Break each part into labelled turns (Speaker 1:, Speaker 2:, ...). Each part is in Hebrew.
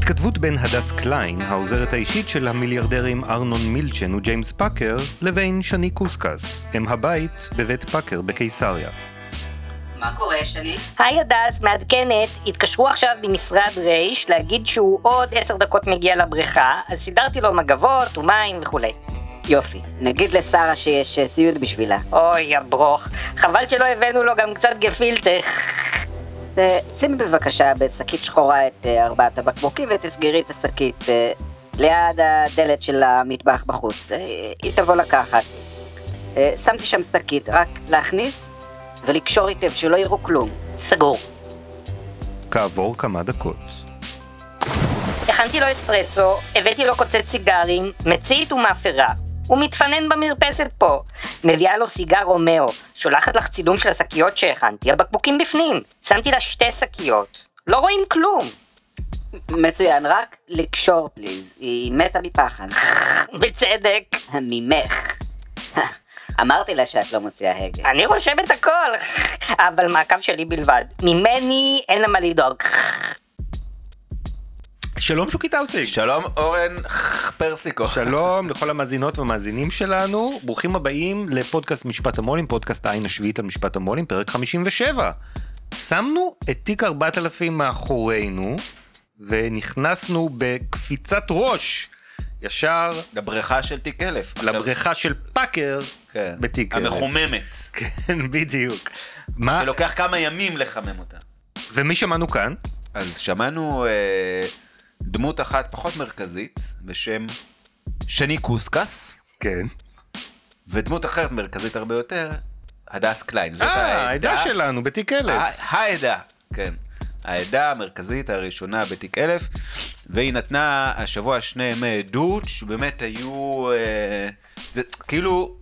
Speaker 1: התכתבות בין הדס קליין, העוזרת האישית של המיליארדרים ארנון מילצ'ן וג'יימס פאקר, לבין שני קוסקס, אם הבית בבית פאקר בקיסריה.
Speaker 2: מה קורה, שני?
Speaker 3: היי הדס, מעדכנת, התקשרו עכשיו ממשרד רייש להגיד שהוא עוד עשר דקות מגיע לבריכה, אז סידרתי לו מגבות ומים וכולי.
Speaker 2: יופי, נגיד לשרה שיש ציוד בשבילה.
Speaker 3: אוי, הברוך, חבל שלא הבאנו לו גם קצת גפילטה.
Speaker 2: אה, שימי בבקשה בשקית שחורה את אה, ארבעת הבקבוקים ותסגרי את השקית אה, ליד הדלת של המטבח בחוץ. היא תבוא לקחת. שמתי שם שקית, רק להכניס ולקשור היטב, שלא יראו כלום.
Speaker 3: סגור.
Speaker 1: כעבור כמה דקות.
Speaker 3: הכנתי לו אספרסו, הבאתי לו קוצץ סיגרים, מצית ומאפרה. הוא מתפנן במרפסת פה. מביאה לו סיגר רומאו, שולחת לך צילום של השקיות שהכנתי, הבקבוקים בפנים. שמתי לה שתי שקיות. לא רואים כלום.
Speaker 2: מצוין, רק לקשור פליז, היא מתה מפחד.
Speaker 3: בצדק.
Speaker 2: ממך. אמרתי לה שאת לא מוציאה הגה.
Speaker 3: אני רושמת הכל, אבל מעקב שלי בלבד. ממני אין לה מה לדאוג.
Speaker 1: שלום שוקי טאוסי.
Speaker 4: שלום אורן פרסיקו.
Speaker 1: שלום לכל המאזינות והמאזינים שלנו, ברוכים הבאים לפודקאסט משפט המו"לים, פודקאסט העין השביעית על משפט המו"לים, פרק 57. שמנו את תיק 4000 מאחורינו, ונכנסנו בקפיצת ראש ישר
Speaker 4: לבריכה של תיק 1000.
Speaker 1: לבריכה של פאקר
Speaker 4: כן.
Speaker 1: בתיק 1000.
Speaker 4: המחוממת.
Speaker 1: כן, בדיוק.
Speaker 4: מה? שלוקח כמה ימים לחמם אותה.
Speaker 1: ומי שמענו כאן?
Speaker 4: אז שמענו אה, דמות אחת פחות מרכזית בשם שני קוסקס.
Speaker 1: כן.
Speaker 4: ודמות אחרת מרכזית הרבה יותר, הדס קליין.
Speaker 1: אה, העדה שלנו בתיק אלף.
Speaker 4: העדה, כן. העדה המרכזית הראשונה בתיק אלף, והיא נתנה השבוע שני ימי עדות שבאמת היו, אה, זה, כאילו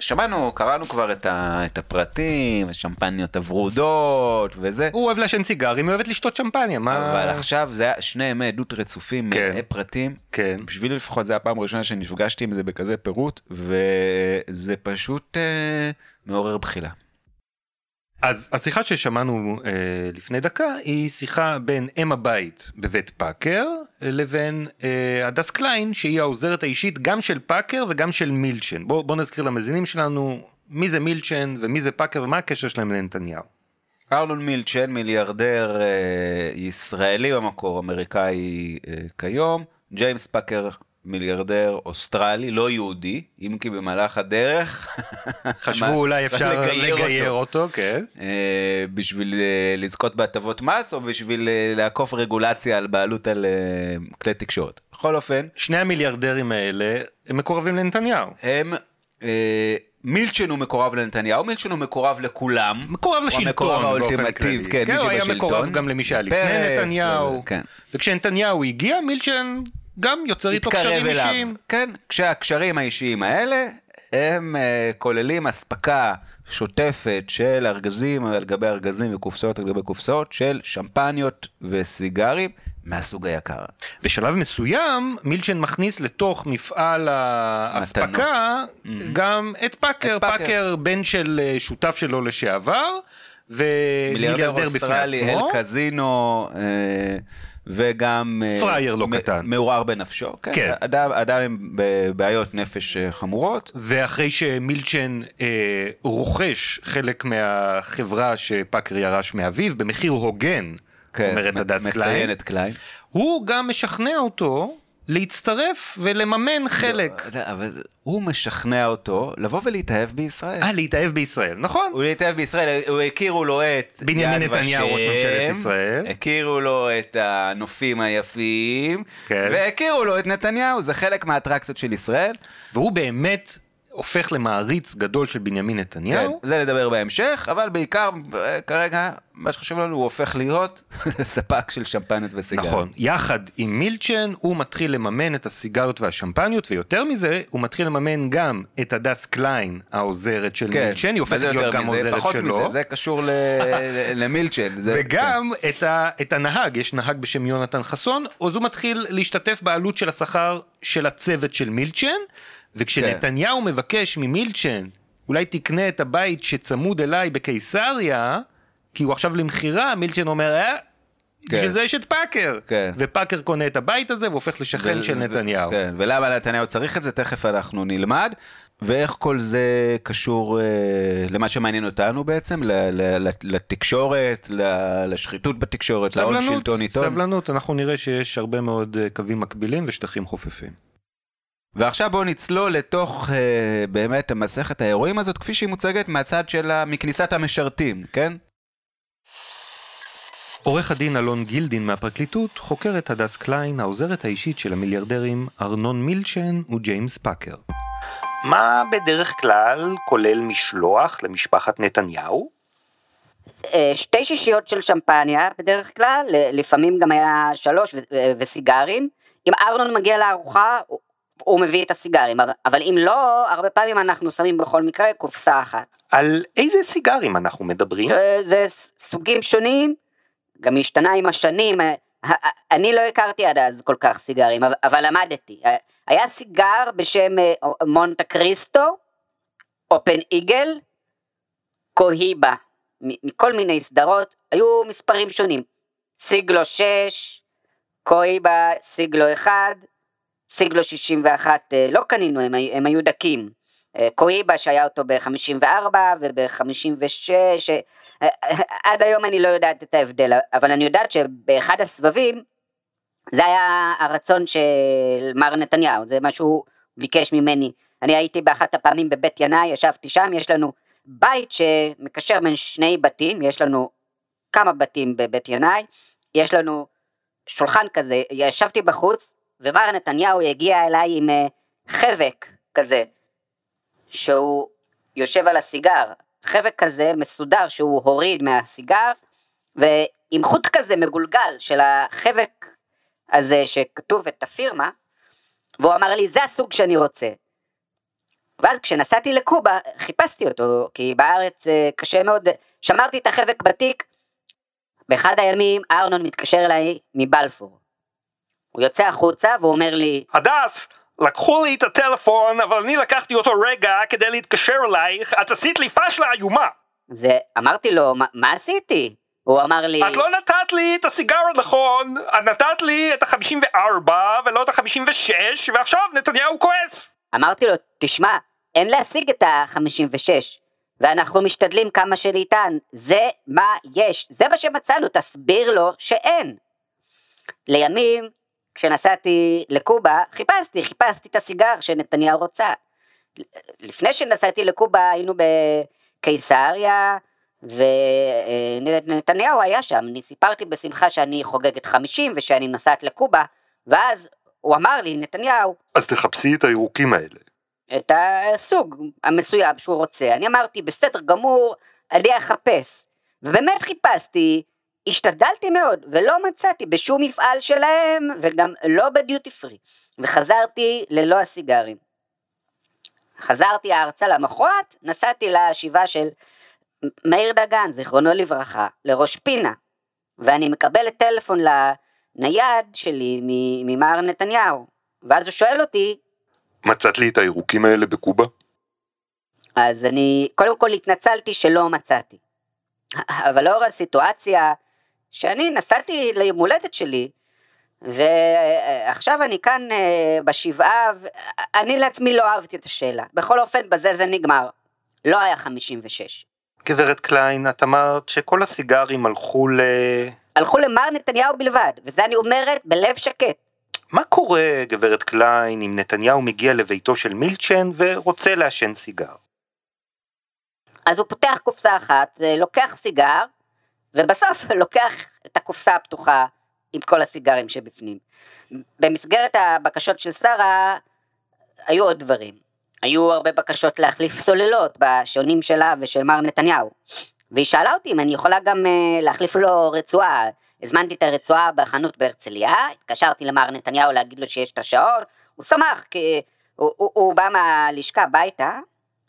Speaker 4: שמענו, קראנו כבר את, ה, את הפרטים, השמפניות הוורודות וזה.
Speaker 1: הוא אוהב לעשן סיגרים, היא אוהבת לשתות שמפניה, מה...
Speaker 4: אבל עכשיו זה היה שני ימי עדות רצופים, כן. מלאי פרטים.
Speaker 1: כן.
Speaker 4: בשבילי לפחות זה הפעם הראשונה שנפגשתי עם זה בכזה פירוט, וזה פשוט אה, מעורר בחילה.
Speaker 1: אז השיחה ששמענו אה, לפני דקה היא שיחה בין אם הבית בבית פאקר לבין אה, הדס קליין שהיא העוזרת האישית גם של פאקר וגם של מילצ'ן. בוא, בוא נזכיר למאזינים שלנו מי זה מילצ'ן ומי זה פאקר ומה הקשר שלהם לנתניהו.
Speaker 4: ארנון מילצ'ן מיליארדר אה, ישראלי במקור אמריקאי אה, כיום ג'יימס פאקר מיליארדר אוסטרלי, לא יהודי, אם כי במהלך הדרך
Speaker 1: חשבו אולי אפשר לגייר, לגייר אותו, אותו, כן.
Speaker 4: אה, בשביל אה, לזכות בהטבות מס או בשביל אה, לעקוף רגולציה על בעלות על כלי תקשורת. בכל אופן.
Speaker 1: שני המיליארדרים האלה הם מקורבים לנתניהו.
Speaker 4: הם... מילצ'ן הוא מקורב לנתניהו, מילצ'ן הוא מקורב לכולם.
Speaker 1: מקורב לשלטון
Speaker 4: באופן כללי. כן,
Speaker 1: כן הוא היה מקורב גם למי שהיה לפני נתניהו. כן. וכשנתניהו הגיע, מילצ'ן גם יוצר איתו קשרים אליו. אישיים.
Speaker 4: כן, כשהקשרים האישיים האלה הם אה, כוללים אספקה שוטפת של ארגזים על גבי ארגזים וקופסאות על גבי קופסאות של שמפניות וסיגרים מהסוג היקר.
Speaker 1: בשלב מסוים מילצ'ן מכניס לתוך מפעל האספקה אהמ. גם את פאקר, את פאקר, פאקר בן של אה, שותף שלו לשעבר. ומיליארדר בפני עצמו. מיליארדר אוסטרלי,
Speaker 4: איל קזינו. אה, וגם...
Speaker 1: אה, פראייר לא קטן.
Speaker 4: מעורער בנפשו. כן. כן. אדם, אדם עם בעיות נפש אה, חמורות.
Speaker 1: ואחרי שמילצ'ן אה, רוכש חלק מהחברה שפאקר ירש מאביו, במחיר הוגן, כן, אומרת הדס קליין.
Speaker 4: מציינת קליין.
Speaker 1: הוא גם משכנע אותו להצטרף ולממן חלק.
Speaker 4: לא, אבל הוא משכנע אותו לבוא ולהתאהב בישראל.
Speaker 1: אה, להתאהב בישראל, נכון.
Speaker 4: הוא להתאהב בישראל, הוא הכירו לו את
Speaker 1: בנימין נתניהו, ראש ממשלת ישראל.
Speaker 4: הכירו לו את הנופים היפים, כן. והכירו לו את נתניהו, זה חלק מהאטרקציות של ישראל.
Speaker 1: והוא באמת הופך למעריץ גדול של בנימין
Speaker 4: כן,
Speaker 1: נתניהו.
Speaker 4: זה נדבר בהמשך, אבל בעיקר אה, כרגע מה שחשוב לנו הוא הופך להיות ספק של שמפניות וסיגרים.
Speaker 1: נכון, יחד עם מילצ'ן הוא מתחיל לממן את הסיגריות והשמפניות, ויותר מזה, הוא מתחיל לממן גם את הדס קליין, העוזרת של
Speaker 4: כן,
Speaker 1: מילצ'ן, היא הופכת להיות גם
Speaker 4: מזה,
Speaker 1: עוזרת
Speaker 4: פחות
Speaker 1: שלו.
Speaker 4: מזה, זה קשור ל- למילצ'ן. זה-
Speaker 1: וגם את, ה, את הנהג, יש נהג בשם יונתן חסון, אז הוא מתחיל להשתתף בעלות של השכר של הצוות של מילצ'ן, וכשנתניהו מבקש ממילצ'ן, אולי תקנה את הבית שצמוד אליי בקיסריה, כי הוא עכשיו למכירה, מילצ'ן אומר, אה,
Speaker 4: כן.
Speaker 1: בשביל זה יש את פאקר.
Speaker 4: כן.
Speaker 1: ופאקר קונה את הבית הזה והופך לשכן
Speaker 4: ו-
Speaker 1: של
Speaker 4: ו-
Speaker 1: נתניהו.
Speaker 4: כן, ולמה נתניהו צריך את זה, תכף אנחנו נלמד. ואיך כל זה קשור אה, למה שמעניין אותנו בעצם, ל- ל- ל- לתקשורת, ל- לשחיתות בתקשורת, להון
Speaker 1: סבלנות,
Speaker 4: שלטון עיתון.
Speaker 1: סבלנות, אנחנו נראה שיש הרבה מאוד אה, קווים מקבילים ושטחים חופפים.
Speaker 4: ועכשיו בואו נצלול לתוך אה, באמת מסכת האירועים הזאת, כפי שהיא מוצגת מהצד של ה... מכניסת המשרתים, כן?
Speaker 1: עורך הדין אלון גילדין מהפרקליטות חוקר את הדס קליין, העוזרת האישית של המיליארדרים ארנון מילצ'ן וג'יימס פאקר. מה בדרך כלל כולל משלוח למשפחת נתניהו?
Speaker 2: אה, שתי שישיות של שמפניה בדרך כלל, לפעמים גם היה שלוש וסיגרים. אם ארנון מגיע לארוחה, הוא- מביא את הסיגרים, אבל- אם לא, הרבה פעמים אנחנו שמים בכל מקרה קופסה אחת.
Speaker 1: על איזה סיגרים אנחנו מדברים?
Speaker 2: אה, זה סוגים שונים, גם השתנה עם השנים. אה, אני לא הכרתי עד אז כל כך סיגרים, אבל- למדתי. אה, היה סיגר בשם מונטה קריסטו, אופן איגל, קוהיבה, מכל מיני סדרות, היו מספרים שונים. סיגלו 6, קוהיבה סיגלו 1, סיגלו 61 אה, לא קנינו, הם, הם היו דקים. אה, קוהיבה שהיה אותו ב-54 וב-56, אה, עד היום אני לא יודעת את ההבדל, אבל אני יודעת שבאחד הסבבים זה היה הרצון של מר נתניהו, זה מה שהוא ביקש ממני. אני הייתי באחת הפעמים בבית ינאי, ישבתי שם, יש לנו בית שמקשר בין שני בתים, יש לנו כמה בתים בבית ינאי, יש לנו שולחן כזה, ישבתי בחוץ, ומר נתניהו הגיע אליי עם אה, חבק כזה, שהוא יושב על הסיגר, חבק כזה מסודר שהוא הוריד מהסיגר, ועם חוט כזה מגולגל של החבק הזה שכתוב את הפירמה, והוא אמר לי, זה הסוג שאני רוצה. ואז כשנסעתי לקובה, חיפשתי אותו, כי בארץ אה, קשה מאוד, שמרתי את החבק בתיק. באחד הימים ארנון מתקשר אליי מבלפור. הוא יוצא החוצה והוא אומר לי,
Speaker 1: הדס, לקחו לי את הטלפון, אבל אני לקחתי אותו רגע כדי להתקשר אלייך, את עשית לי פשלה איומה.
Speaker 2: זה, אמרתי לו, "מה- מה עשיתי? הוא אמר לי,
Speaker 1: את לא נתת לי את הסיגרות נכון, את נתת לי את ה-54 ולא את ה-56, ועכשיו נתניהו כועס.
Speaker 2: אמרתי לו, תשמע, אין להשיג את ה-56, ואנחנו משתדלים כמה שניתן, זה מה יש, זה מה שמצאנו, תסביר לו שאין. לימים, כשנסעתי לקובה, חיפשתי, חיפשתי את הסיגר שנתניהו רוצה. לפני שנסעתי לקובה היינו בקיסריה, ונתניהו היה שם, אני סיפרתי בשמחה שאני חוגגת 50 ושאני נוסעת לקובה, ואז הוא אמר לי, נתניהו,
Speaker 1: אז תחפשי את הירוקים האלה.
Speaker 2: את הסוג המסוים שהוא רוצה. אני אמרתי, בסדר גמור, אני אחפש. ובאמת חיפשתי, השתדלתי מאוד, ולא מצאתי בשום מפעל שלהם, וגם לא בדיוטי פרי. וחזרתי ללא הסיגרים. חזרתי ארצה למחרת, נסעתי לשבעה של מאיר דגן, זיכרונו לברכה, לראש פינה. ואני מקבלת טלפון לנייד שלי ממר נתניהו. ואז הוא שואל אותי,
Speaker 1: מצאת לי את הירוקים האלה בקובה?
Speaker 2: אז אני קודם כל התנצלתי שלא מצאתי. אבל לאור הסיטואציה שאני נסעתי ליום הולדת שלי, ועכשיו אני כאן אה, בשבעה, אני לעצמי לא אהבתי את השאלה. בכל אופן, בזה זה נגמר. לא היה 56.
Speaker 1: גברת קליין, את אמרת שכל הסיגרים הלכו ל...
Speaker 2: הלכו למר נתניהו בלבד, וזה אני אומרת בלב שקט.
Speaker 1: מה קורה, גברת קליין, אם נתניהו מגיע לביתו של מילצ'ן ורוצה לעשן סיגר?
Speaker 2: אז הוא פותח קופסה אחת, אה, לוקח סיגר, ובסוף לוקח את הקופסה הפתוחה עם כל הסיגרים שבפנים. במסגרת הבקשות של שרה, היו עוד דברים. היו הרבה בקשות להחליף סוללות בשעונים שלה ושל מר נתניהו. והיא שאלה אותי אם אני יכולה גם uh, להחליף לו רצועה. הזמנתי את הרצועה בחנות בהרצליה, התקשרתי למר נתניהו להגיד לו שיש את השעון, הוא שמח כי הוא, הוא, הוא בא מהלשכה הביתה,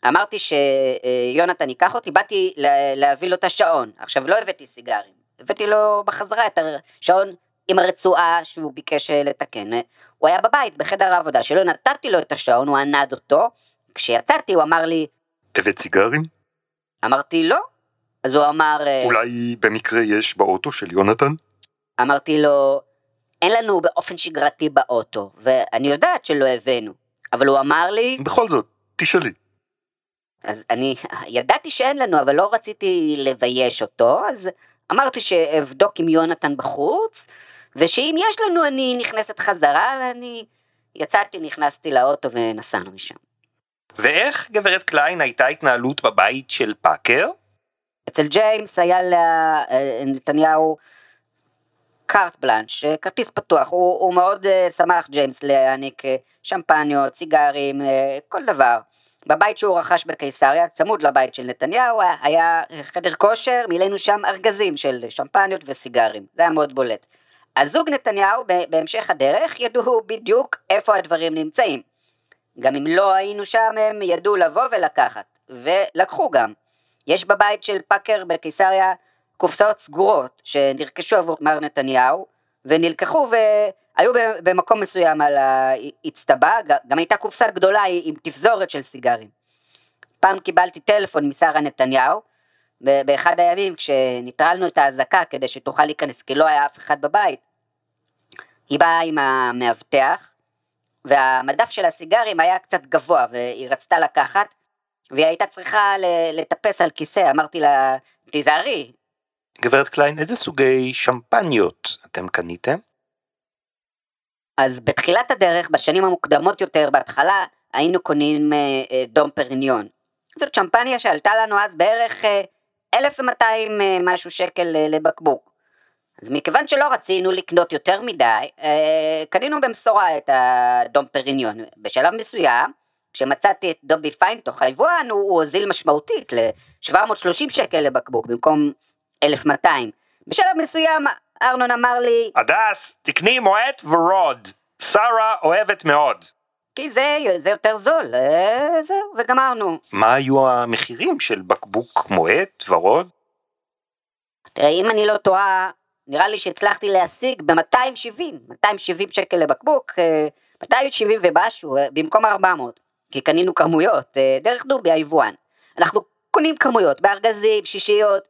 Speaker 2: אמרתי שיונתן ייקח אותי, באתי להביא לו את השעון. עכשיו לא הבאתי סיגרים, הבאתי לו בחזרה את השעון עם הרצועה שהוא ביקש אה, לתקן. הוא היה בבית, בחדר העבודה שלו, נתתי לו את השעון, הוא ענד אותו. כשיצאתי הוא אמר לי...
Speaker 1: הבאת סיגרים?
Speaker 2: אמרתי לא. אז הוא אמר... אה,
Speaker 1: אולי במקרה יש באוטו של יונתן?
Speaker 2: אמרתי לו, אין לנו באופן שגרתי באוטו, ואני יודעת שלא הבאנו. אבל הוא אמר לי...
Speaker 1: בכל זאת, תשאלי.
Speaker 2: אז אני ידעתי שאין לנו, אבל לא רציתי לבייש אותו, אז אמרתי שאבדוק עם יונתן בחוץ, ושאם יש לנו אני נכנסת חזרה, ואני יצאתי, נכנסתי לאוטו ונסענו משם.
Speaker 1: ואיך, גברת קליין, הייתה התנהלות בבית של פאקר?
Speaker 2: אצל ג'יימס היה לנתניהו קארט בלאנש, כרטיס פתוח, הוא, הוא מאוד אה, שמח ג'יימס להעניק אה, שמפניות, סיגרים, אה, כל דבר. בבית שהוא רכש בקיסריה, צמוד לבית של נתניהו, היה חדר כושר, מילאנו שם ארגזים של שמפניות וסיגרים, זה היה מאוד בולט. הזוג נתניהו בהמשך הדרך ידעו בדיוק איפה הדברים נמצאים. גם אם לא היינו שם הם ידעו לבוא ולקחת, ולקחו גם. יש בבית של פאקר בקיסריה קופסאות סגורות שנרכשו עבור מר נתניהו, ונלקחו והיו במקום מסוים על האצטבה, גם הייתה קופסה גדולה עם תפזורת של סיגרים. פעם קיבלתי טלפון משרה נתניהו, באחד הימים כשניטרלנו את האזעקה כדי שתוכל להיכנס כי לא היה אף אחד בבית, היא באה עם המאבטח, והמדף של הסיגרים היה קצת גבוה והיא רצתה לקחת, והיא הייתה צריכה לטפס על כיסא, אמרתי לה, תיזהרי,
Speaker 1: גברת קליין, איזה סוגי שמפניות אתם קניתם?
Speaker 2: אז בתחילת הדרך, בשנים המוקדמות יותר, בהתחלה היינו קונים אה, אה, דום פריניון. זאת שמפניה שעלתה לנו אז בערך אה, 1,200 אה, משהו שקל אה, לבקבוק. אז מכיוון שלא רצינו לקנות יותר מדי, אה, קנינו במשורה את הדום פריניון. בשלב מסוים, כשמצאתי את דובי פיינטוך היבואן, הוא, הוא הוזיל משמעותית ל-730 שקל לבקבוק במקום 1200. בשלב מסוים ארנון אמר לי,
Speaker 1: הדס, תקני מועט ורוד, שרה אוהבת מאוד.
Speaker 2: כי זה, זה יותר זול, אה, זהו, וגמרנו.
Speaker 1: מה היו המחירים של בקבוק מועט ורוד?
Speaker 2: תראה, אם אני לא טועה, נראה לי שהצלחתי להשיג ב-270, 270 שקל לבקבוק, 270 אה, ומשהו, אה, במקום 400, כי קנינו כמויות, דרך דובי היבואן. אנחנו קונים כמויות, בארגזים, שישיות,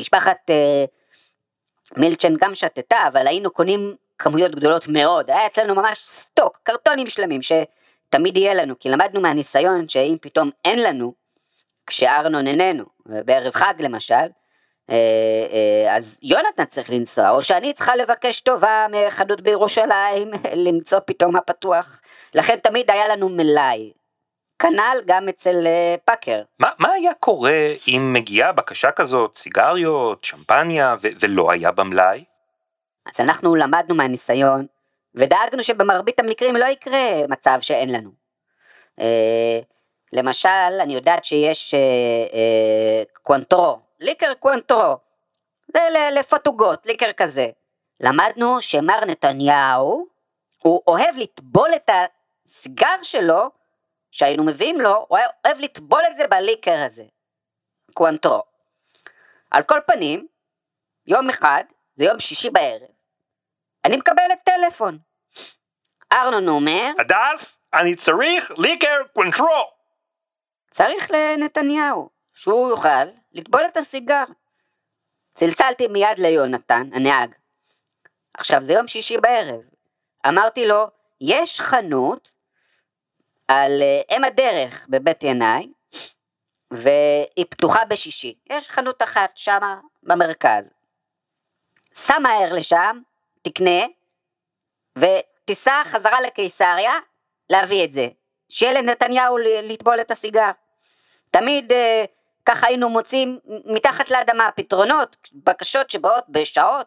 Speaker 2: משפחת אה, מילצ'ן גם שתתה, אבל היינו קונים כמויות גדולות מאוד, היה אצלנו ממש סטוק, קרטונים שלמים, שתמיד יהיה לנו, כי למדנו מהניסיון שאם פתאום אין לנו, כשארנון איננו, בערב חג למשל, אה, אה, אז יונתן צריך לנסוע, או שאני צריכה לבקש טובה מחנות בירושלים, למצוא פתאום מה פתוח, לכן תמיד היה לנו מלאי, כנ"ל גם אצל uh, פאקר.
Speaker 1: מה, מה היה קורה אם מגיעה בקשה כזאת, סיגריות, שמפניה, ו- ולא היה במלאי?
Speaker 2: אז אנחנו למדנו מהניסיון, ודאגנו שבמרבית המקרים לא יקרה מצב שאין לנו. אה, למשל, אני יודעת שיש אה, קוונטרו, ליקר קוונטרו, זה לעוגות, ליקר כזה. למדנו שמר נתניהו, הוא אוהב לטבול את הסיגר שלו שהיינו מביאים לו, הוא היה אוהב לטבול את זה בליקר הזה, קוונטרו. על כל פנים, יום אחד, זה יום שישי בערב, אני מקבלת טלפון. ארנון אומר,
Speaker 1: הדס, אני צריך ליקר קוונטרו.
Speaker 2: צריך לנתניהו, שהוא יוכל לטבול את הסיגר. צלצלתי מיד ליונתן, הנהג. עכשיו, זה יום שישי בערב. אמרתי לו, יש חנות על אה, אם הדרך בבית ינאי, והיא פתוחה בשישי. יש חנות אחת שמה במרכז. סע מהר לשם, תקנה, ותיסע חזרה לקיסריה להביא את זה. שיהיה לנתניהו לטבול את הסיגר. תמיד אה, ככה היינו מוצאים מתחת לאדמה פתרונות, בקשות שבאות בשעות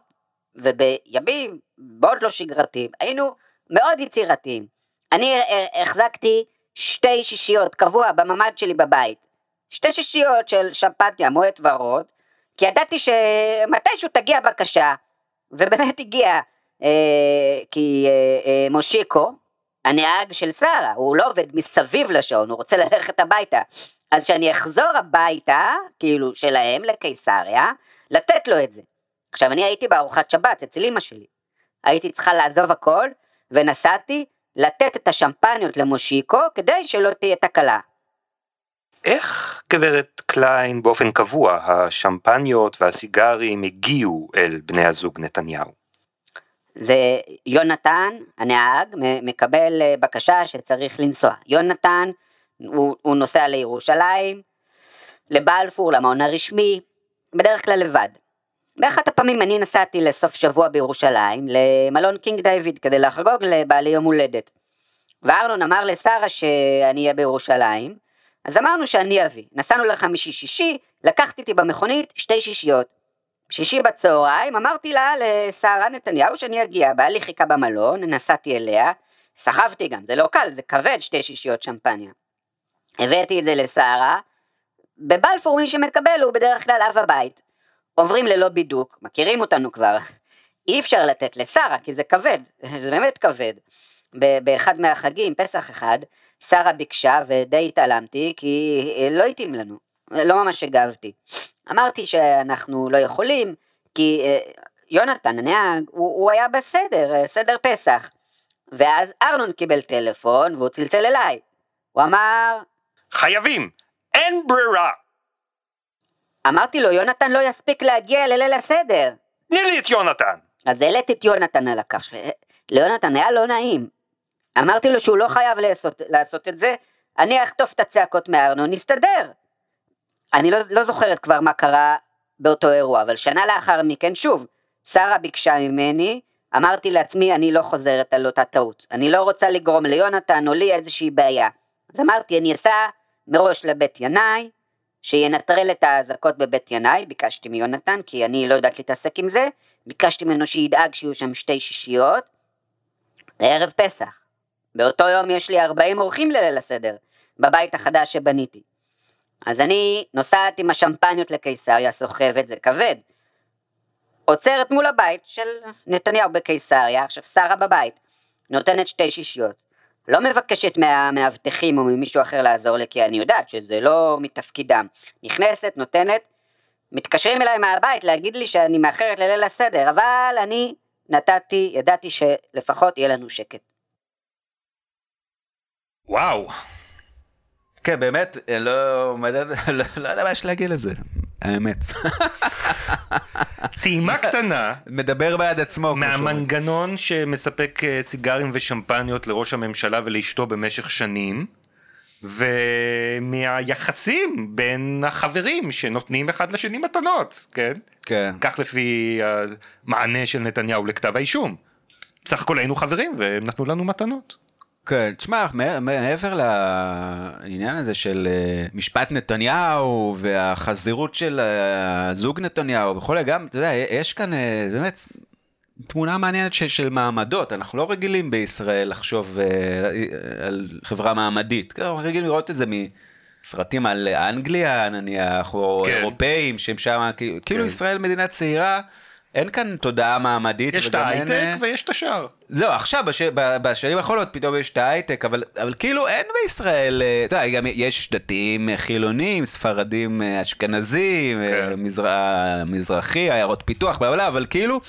Speaker 2: ובימים מאוד לא שגרתיים. היינו מאוד יצירתיים. אני החזקתי שתי שישיות קבוע בממ"ד שלי בבית. שתי שישיות של שמפניה מועט ורוד, כי ידעתי שמתישהו תגיע בקשה, ובאמת הגיע, אה, כי אה, אה, מושיקו, הנהג של שרה, הוא לא עובד מסביב לשעון, הוא רוצה ללכת הביתה. אז שאני אחזור הביתה, כאילו שלהם, לקיסריה, לתת לו את זה. עכשיו, אני הייתי בארוחת שבת אצל אמא שלי. הייתי צריכה לעזוב הכל, ונסעתי לתת את השמפניות למושיקו, כדי שלא תהיה תקלה.
Speaker 1: איך גברת קליין באופן קבוע השמפניות והסיגרים הגיעו אל בני הזוג נתניהו?
Speaker 2: זה יונתן, הנהג, מקבל אה, בקשה שצריך לנסוע. יונתן, הוא, הוא נוסע לירושלים, לבלפור, למעון הרשמי, בדרך כלל לבד. באחת הפעמים אני נסעתי לסוף שבוע בירושלים, למלון קינג דיוויד, כדי לחגוג לבעלי יום הולדת. וארנון אמר לשרה שאני אהיה בירושלים, אז אמרנו שאני אביא. נסענו לחמישי שישי, לקחתי איתי במכונית שתי שישיות. שישי בצהריים אמרתי לה, לשרה נתניהו, שאני אגיע, בעלי חיכה במלון, נסעתי אליה, סחבתי גם, זה לא קל, זה כבד שתי שישיות שמפניה. הבאתי את זה לשרה, בבלפור מי שמקבל הוא בדרך כלל אב הבית. עוברים ללא בידוק, מכירים אותנו כבר, אי אפשר לתת לשרה כי זה כבד, זה באמת כבד. באחד מהחגים, פסח אחד, שרה ביקשה ודי התעלמתי כי לא התאים לנו, לא ממש הגבתי. אמרתי שאנחנו לא יכולים, כי אה, יונתן הנהג, הוא, הוא היה בסדר, אה, סדר פסח. ואז ארנון קיבל טלפון והוא צלצל אליי. הוא אמר...
Speaker 1: חייבים! אין ברירה!
Speaker 2: אמרתי לו, יונתן לא יספיק להגיע לליל הסדר.
Speaker 1: תני לי את יונתן!
Speaker 2: אז העליתי את יונתן על הקו. ליונתן היה לא נעים. אמרתי לו שהוא לא חייב לעשות, לעשות את זה, אני אחטוף את הצעקות מארנון, נסתדר. אני לא, לא זוכרת כבר מה קרה באותו אירוע, אבל שנה לאחר מכן, שוב, שרה ביקשה ממני, אמרתי לעצמי, אני לא חוזרת על אותה טעות. אני לא רוצה לגרום ליונתן או לי איזושהי בעיה. אז אמרתי, אני אסע מראש לבית ינאי, שינטרל את האזעקות בבית ינאי, ביקשתי מיונתן, כי אני לא יודעת להתעסק עם זה, ביקשתי ממנו שידאג שיהיו שם שתי שישיות, לערב פסח. באותו יום יש לי 40 אורחים לליל הסדר, בבית החדש שבניתי. אז אני נוסעת עם השמפניות לקיסריה, סוחבת, זה כבד. עוצרת מול הבית של נתניהו בקיסריה, עכשיו שרה בבית, נותנת שתי שישיות. לא מבקשת מהמאבטחים או ממישהו אחר לעזור לי, כי אני יודעת שזה לא מתפקידם. נכנסת, נותנת, מתקשרים אליי מהבית להגיד לי שאני מאחרת לליל הסדר, אבל אני נתתי, ידעתי שלפחות יהיה לנו שקט.
Speaker 1: וואו.
Speaker 4: כן, באמת, לא, לא, לא, יודע מה יש להגיד לזה, האמת.
Speaker 1: טעימה קטנה.
Speaker 4: מדבר בעד עצמו.
Speaker 1: מהמנגנון שמספק אה, סיגרים ושמפניות לראש הממשלה ולאשתו במשך שנים. ומהיחסים בין החברים שנותנים אחד לשני מתנות, כן?
Speaker 4: כן.
Speaker 1: כך לפי המענה של נתניהו לכתב האישום. סך הכל היינו חברים והם נתנו לנו מתנות.
Speaker 4: כן, תשמע, מעבר לעניין הזה של אה, משפט נתניהו והחזירות של אה, זוג נתניהו וכולי, גם, אתה יודע, יש כאן אה, באמת תמונה מעניינת של, של מעמדות, אנחנו לא רגילים בישראל לחשוב על חברה מעמדית, אנחנו רגילים לראות את זה מסרטים על אנגליה נניח, או כן. אירופאים שהם שם, כאילו כן. ישראל מדינה צעירה. אין כאן תודעה מעמדית.
Speaker 1: יש את ההייטק אין... אה, ויש את השאר.
Speaker 4: זהו, עכשיו, בש... בשנים האחרונות פתאום יש את ההייטק, אבל, אבל כאילו אין בישראל, אה, אתה יודע, גם יש דתיים אה, חילונים, ספרדים אשכנזים, כן. מזר... מזרחי, עיירות פיתוח, בעולם, אבל כאילו...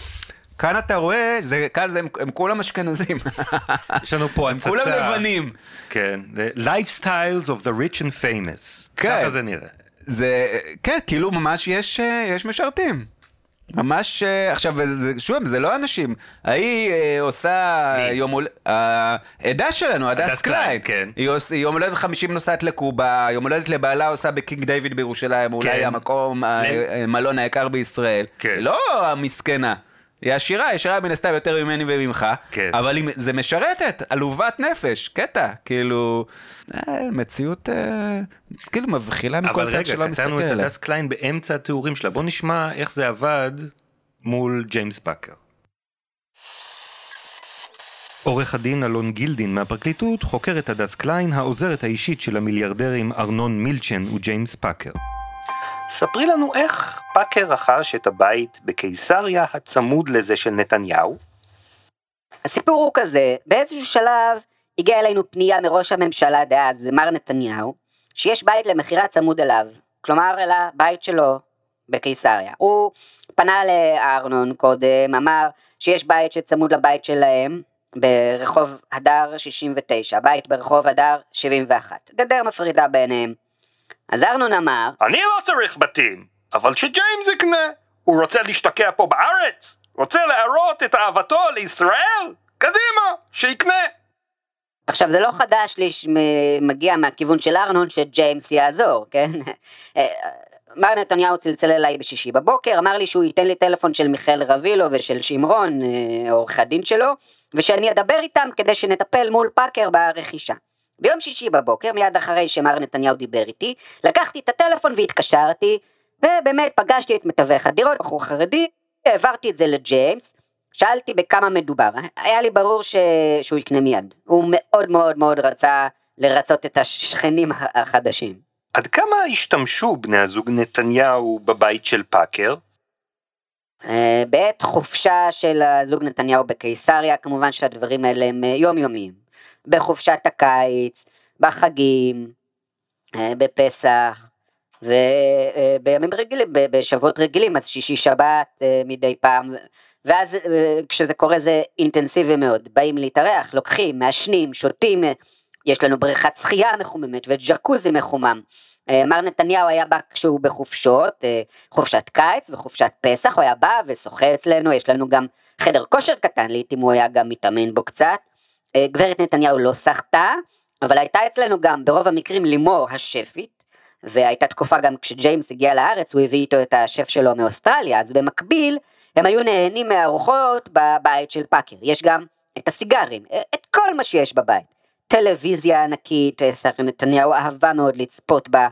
Speaker 4: כאן אתה רואה, זה, כאן זה, הם, הם כולם אשכנזים.
Speaker 1: יש לנו פה הצצה.
Speaker 4: כולם לבנים.
Speaker 1: כן, lifestyles of the rich and famous. כן. ככה זה נראה.
Speaker 4: זה, כן, כאילו ממש יש, יש משרתים. ממש אה, עכשיו זה, שוב זה לא אנשים ההיא אה, עושה מי? יום הולדת העדה שלנו הדס קליין
Speaker 1: כן.
Speaker 4: היא עושה יום הולדת 50 נוסעת לקובה יום הולדת לבעלה עושה בקינג דיוויד בירושלים כן. אולי המקום המלון היקר בישראל
Speaker 1: כן.
Speaker 4: לא המסכנה. היא עשירה, ישרה מן הסתם יותר ממני וממך,
Speaker 1: כן.
Speaker 4: אבל היא, זה משרתת, עלובת נפש, קטע, כאילו, אה, מציאות אה, כאילו מבחילה מכל צד שלא מסתכל
Speaker 1: עליה. אבל רגע, קטענו את הדס קליין באמצע התיאורים שלה, בוא נשמע איך זה עבד מול ג'יימס פאקר. עורך הדין אלון גילדין מהפרקליטות חוקר את הדס קליין, העוזרת האישית של המיליארדרים ארנון מילצ'ן וג'יימס פאקר. ספרי לנו איך פאקר רכש את הבית בקיסריה הצמוד לזה של נתניהו.
Speaker 2: הסיפור הוא כזה, באיזשהו שלב הגיעה אלינו פנייה מראש הממשלה דאז, מר נתניהו, שיש בית למכירה צמוד אליו, כלומר אל הבית שלו בקיסריה. הוא פנה לארנון קודם, אמר שיש בית שצמוד לבית שלהם, ברחוב הדר 69, בית ברחוב הדר 71, גדר מפרידה ביניהם. אז ארנון אמר,
Speaker 1: אני לא צריך בתים, אבל שג'יימס יקנה, הוא רוצה להשתקע פה בארץ, רוצה להראות את אהבתו לישראל, קדימה, שיקנה.
Speaker 2: עכשיו זה לא חדש לי שמגיע מהכיוון של ארנון שג'יימס יעזור, כן? מר נתניהו צלצל אליי בשישי בבוקר, אמר לי שהוא ייתן לי טלפון של מיכאל רבילו ושל שמרון, אה, עורך הדין שלו, ושאני אדבר איתם כדי שנטפל מול פאקר ברכישה. ביום שישי בבוקר, מיד אחרי שמר נתניהו דיבר איתי, לקחתי את הטלפון והתקשרתי, ובאמת פגשתי את מתווך הדירות, בחור חרדי, העברתי את זה לג'יימס, שאלתי בכמה מדובר, היה לי ברור ש... שהוא יקנה מיד, הוא מאוד מאוד מאוד רצה לרצות את השכנים החדשים.
Speaker 1: עד כמה השתמשו בני הזוג נתניהו בבית של פאקר?
Speaker 2: אה, בעת חופשה של הזוג נתניהו בקיסריה, כמובן שהדברים האלה הם אה, יומיומיים. בחופשת הקיץ, בחגים, אה, בפסח, ובימים רגילים, בשבועות רגילים, אז שישי שבת מדי פעם, ואז כשזה קורה זה אינטנסיבי מאוד, באים להתארח, לוקחים, מעשנים, שותים, יש לנו בריכת שחייה מחוממת וג'קוזי מחומם. אה, מר נתניהו היה בא כשהוא בחופשות, אה, חופשת קיץ וחופשת פסח, הוא היה בא ושוחה אצלנו, יש לנו גם חדר כושר קטן, לעיתים הוא היה גם מתאמן בו קצת. אה, גברת נתניהו לא סחטה, אבל הייתה אצלנו גם ברוב המקרים לימור השפית, והייתה תקופה גם כשג'יימס הגיע לארץ, הוא הביא איתו את השף שלו מאוסטרליה, אז במקביל הם היו נהנים מארוחות בבית של פאקר. יש גם את הסיגרים, את כל מה שיש בבית. טלוויזיה ענקית, אה, שרי נתניהו אהבה מאוד לצפות בה,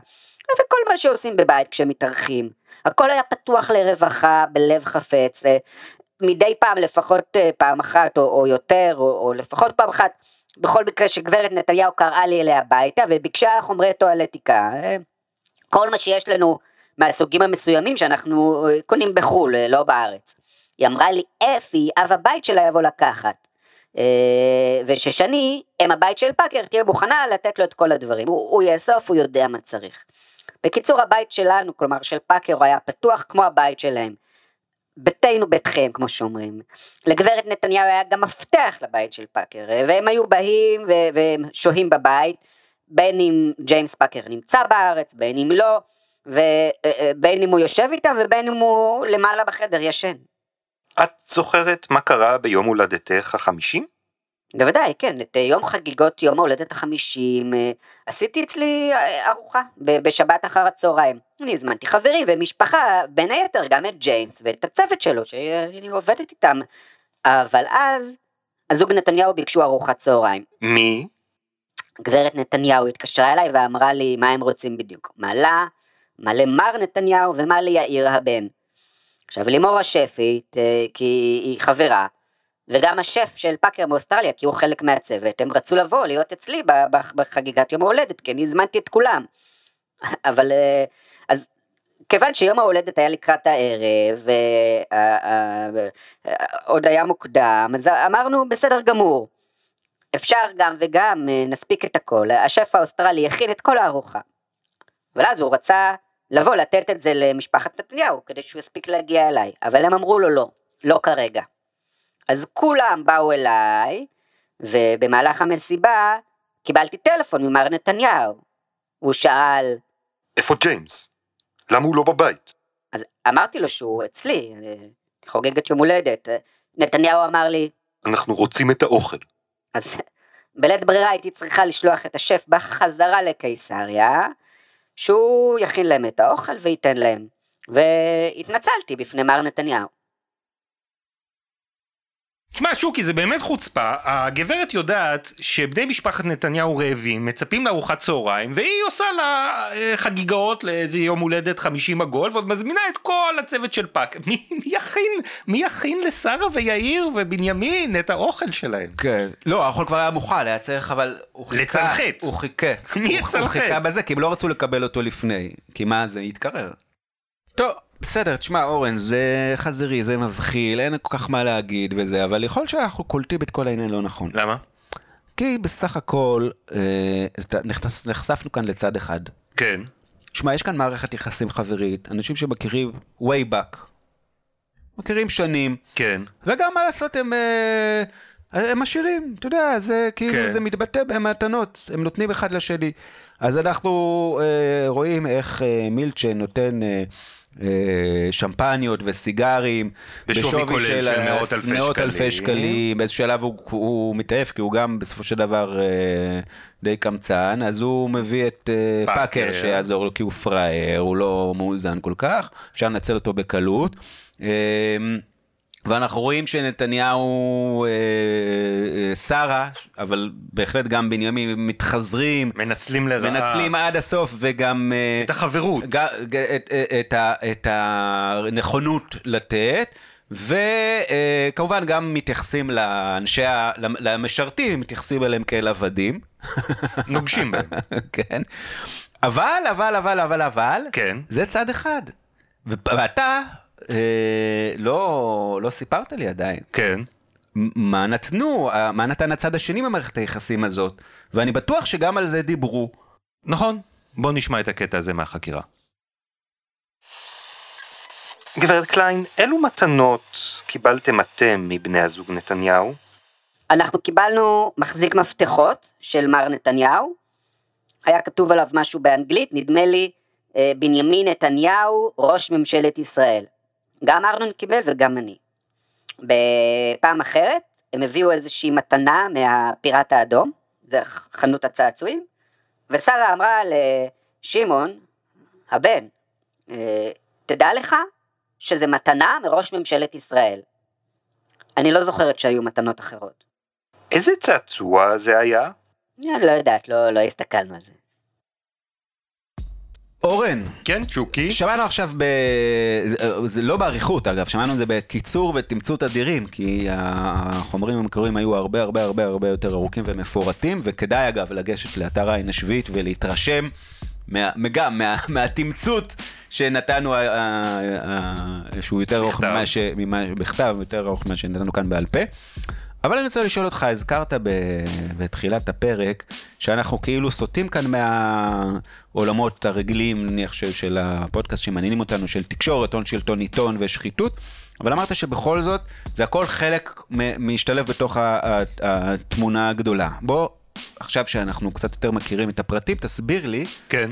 Speaker 2: וכל מה שעושים בבית כשמתארחים. הכל היה פתוח לרווחה, בלב חפץ, אה, מדי פעם לפחות אה, פעם אחת או, או יותר, או, או לפחות פעם אחת, בכל מקרה שגברת נתניהו קראה לי אליה הביתה וביקשה חומרי טואלטיקה. כל מה שיש לנו מהסוגים המסוימים שאנחנו קונים בחו"ל, לא בארץ. היא אמרה לי, אפי, אב הבית שלה יבוא לקחת. אה, וששני, אם הבית של פאקר תהיה מוכנה לתת לו את כל הדברים, הוא, הוא יאסוף, הוא יודע מה צריך. בקיצור, הבית שלנו, כלומר של פאקר, היה פתוח כמו הבית שלהם. ביתנו ביתכם, כמו שאומרים. לגברת נתניהו היה גם מפתח לבית של פאקר, והם היו באים ו- והם שוהים בבית, בין אם ג'יימס פאקר נמצא בארץ, בין אם לא, ובין אם הוא יושב איתם ובין אם הוא למעלה בחדר ישן.
Speaker 1: את זוכרת מה קרה ביום הולדתך החמישים?
Speaker 2: בוודאי, כן, את אה, יום חגיגות יום ההולדת החמישים אה, עשיתי אצלי אה, ארוחה בשבת אחר הצהריים. אני הזמנתי חברים ומשפחה, בין היתר גם את ג'יימס ואת הצוות שלו שאני עובדת איתם. אבל אז הזוג נתניהו ביקשו ארוחת צהריים.
Speaker 1: מי?
Speaker 2: גברת נתניהו התקשרה אליי ואמרה לי מה הם רוצים בדיוק. מה לה, מה למר נתניהו ומה ליאיר הבן. עכשיו לימור השפית, כי היא חברה, וגם השף של פאקר מאוסטרליה, כי הוא חלק מהצוות, הם רצו לבוא, להיות אצלי בחגיגת יום ההולדת, כי אני הזמנתי את כולם. אבל אה, אז כיוון שיום ההולדת היה לקראת הערב, ועוד היה מוקדם, אז אמרנו בסדר גמור. אפשר גם וגם, אה, נספיק את הכל. השף האוסטרלי הכין את כל הארוחה. אבל אז הוא רצה לבוא לתת את זה למשפחת נתניהו כדי שהוא יספיק להגיע אליי, אבל הם אמרו לו לא, לא כרגע. אז כולם באו אליי, ובמהלך המסיבה קיבלתי טלפון ממר נתניהו. הוא שאל...
Speaker 1: איפה ג'יימס? למה הוא לא בבית?
Speaker 2: אז אמרתי לו שהוא אצלי, חוגגת יום הולדת. נתניהו אמר לי...
Speaker 1: אנחנו רוצים את האוכל.
Speaker 2: אז בלית ברירה הייתי צריכה לשלוח את השף בחזרה לקיסריה, שהוא יכין להם את האוכל וייתן להם. והתנצלתי בפני מר נתניהו.
Speaker 1: תשמע, שוקי, זה באמת חוצפה. הגברת יודעת שבני משפחת נתניהו רעבים, מצפים לארוחת צהריים, והיא עושה לה אה, חגיגות לאיזה יום הולדת 50 עגול, ועוד מזמינה את כל הצוות של פאקר. מי, מי יכין, מי יכין לשרה ויאיר ובנימין את האוכל שלהם?
Speaker 4: כן. לא, האוכל כבר היה מוכן, היה צריך אבל... הוא חיכה-
Speaker 1: לצלחת.
Speaker 4: הוא חיכה.
Speaker 1: מי
Speaker 4: הוא- הוא
Speaker 1: יצלחת?
Speaker 4: חיכה בזה, כי הם לא רצו לקבל אותו לפני. כי מה, זה יתקרר. טוב, בסדר, תשמע, אורן, זה חזירי, זה מבחיל, אין כל כך מה להגיד וזה, אבל יכול להיות שאנחנו קולטים את כל העניין לא נכון.
Speaker 1: למה?
Speaker 4: כי בסך הכל, אה, נחשף- נחשפנו כאן לצד אחד.
Speaker 1: כן.
Speaker 4: שמע, יש כאן מערכת יחסים חברית, אנשים שמכירים way back. מכירים שנים,
Speaker 1: כן.
Speaker 4: וגם מה לעשות, הם, אה, הם עשירים, אתה יודע, זה כאילו,
Speaker 1: כן.
Speaker 4: זה מתבטא במתנות, הם נותנים אחד לשני. אז אנחנו אה, רואים איך אה, מילצ'ן נותן אה, שמפניות וסיגרים,
Speaker 1: בשווי כולל של
Speaker 4: אה,
Speaker 1: מאות אלפי
Speaker 4: מאות אלפי
Speaker 1: שקלים.
Speaker 4: שקלים, באיזשהו שלב הוא, הוא מתעייף, כי הוא גם בסופו של דבר אה, די קמצן, אז הוא מביא את אה,
Speaker 1: פאקר.
Speaker 4: פאקר שיעזור לו, כי הוא פראייר, הוא לא מאוזן כל כך, אפשר לנצל אותו בקלות. אה, ואנחנו רואים שנתניהו, אה, אה, שרה, אבל בהחלט גם בנימין מתחזרים,
Speaker 1: מנצלים לרעה.
Speaker 4: מנצלים עד הסוף וגם... אה,
Speaker 1: את החברות.
Speaker 4: ג- ג- את, את, ה- את הנכונות לתת, וכמובן גם מתייחסים לאנשי, למשרתים, מתייחסים אליהם כאל עבדים.
Speaker 1: נוגשים בהם.
Speaker 4: כן. אבל, אבל, אבל, אבל, אבל,
Speaker 1: כן.
Speaker 4: זה צד אחד. ואתה אה, לא, לא סיפרת לי עדיין.
Speaker 1: כן.
Speaker 4: מה נתנו, אה, מה נתן הצד השני במערכת היחסים הזאת, ואני בטוח שגם על זה דיברו.
Speaker 1: נכון. בוא נשמע את הקטע הזה מהחקירה. גברת קליין, אילו מתנות קיבלתם אתם מבני הזוג נתניהו?
Speaker 2: אנחנו קיבלנו מחזיק מפתחות של מר נתניהו, היה כתוב עליו משהו באנגלית, נדמה לי אה, בנימין נתניהו, ראש ממשלת ישראל. גם ארנון קיבל וגם אני. בפעם אחרת הם הביאו איזושהי מתנה מהפיראט האדום, זה חנות הצעצועים, ושרה אמרה לשמעון, הבן, אה, תדע לך שזה מתנה מראש ממשלת ישראל. אני לא זוכרת שהיו מתנות אחרות.
Speaker 1: איזה צעצוע זה היה?
Speaker 2: אני לא יודעת, לא, לא הסתכלנו על זה.
Speaker 4: אורן,
Speaker 1: כן, צ'וקי.
Speaker 4: שמענו עכשיו, ב... זה- זה לא באריכות אגב, שמענו את זה בקיצור ותמצות אדירים, כי החומרים המקוריים היו הרבה הרבה הרבה הרבה יותר ארוכים ומפורטים, וכדאי אגב לגשת לאתר העין השביעית ולהתרשם מה, גם מה, מהתמצות שנתנו, ה- ה- ה- שהוא יותר ארוך. ממה ש... ממה, בכתב, יותר ארוך ממה שנתנו כאן בעל פה. אבל אני רוצה לשאול אותך, הזכרת ב... בתחילת הפרק, שאנחנו כאילו סוטים כאן מהעולמות הרגילים, נניח של, של הפודקאסט שמעניינים אותנו, של תקשורת, הון שלטון עיתון ושחיתות, אבל אמרת שבכל זאת, זה הכל חלק מ- משתלב בתוך התמונה הגדולה. בוא, עכשיו שאנחנו קצת יותר מכירים את הפרטים, תסביר לי,
Speaker 1: כן.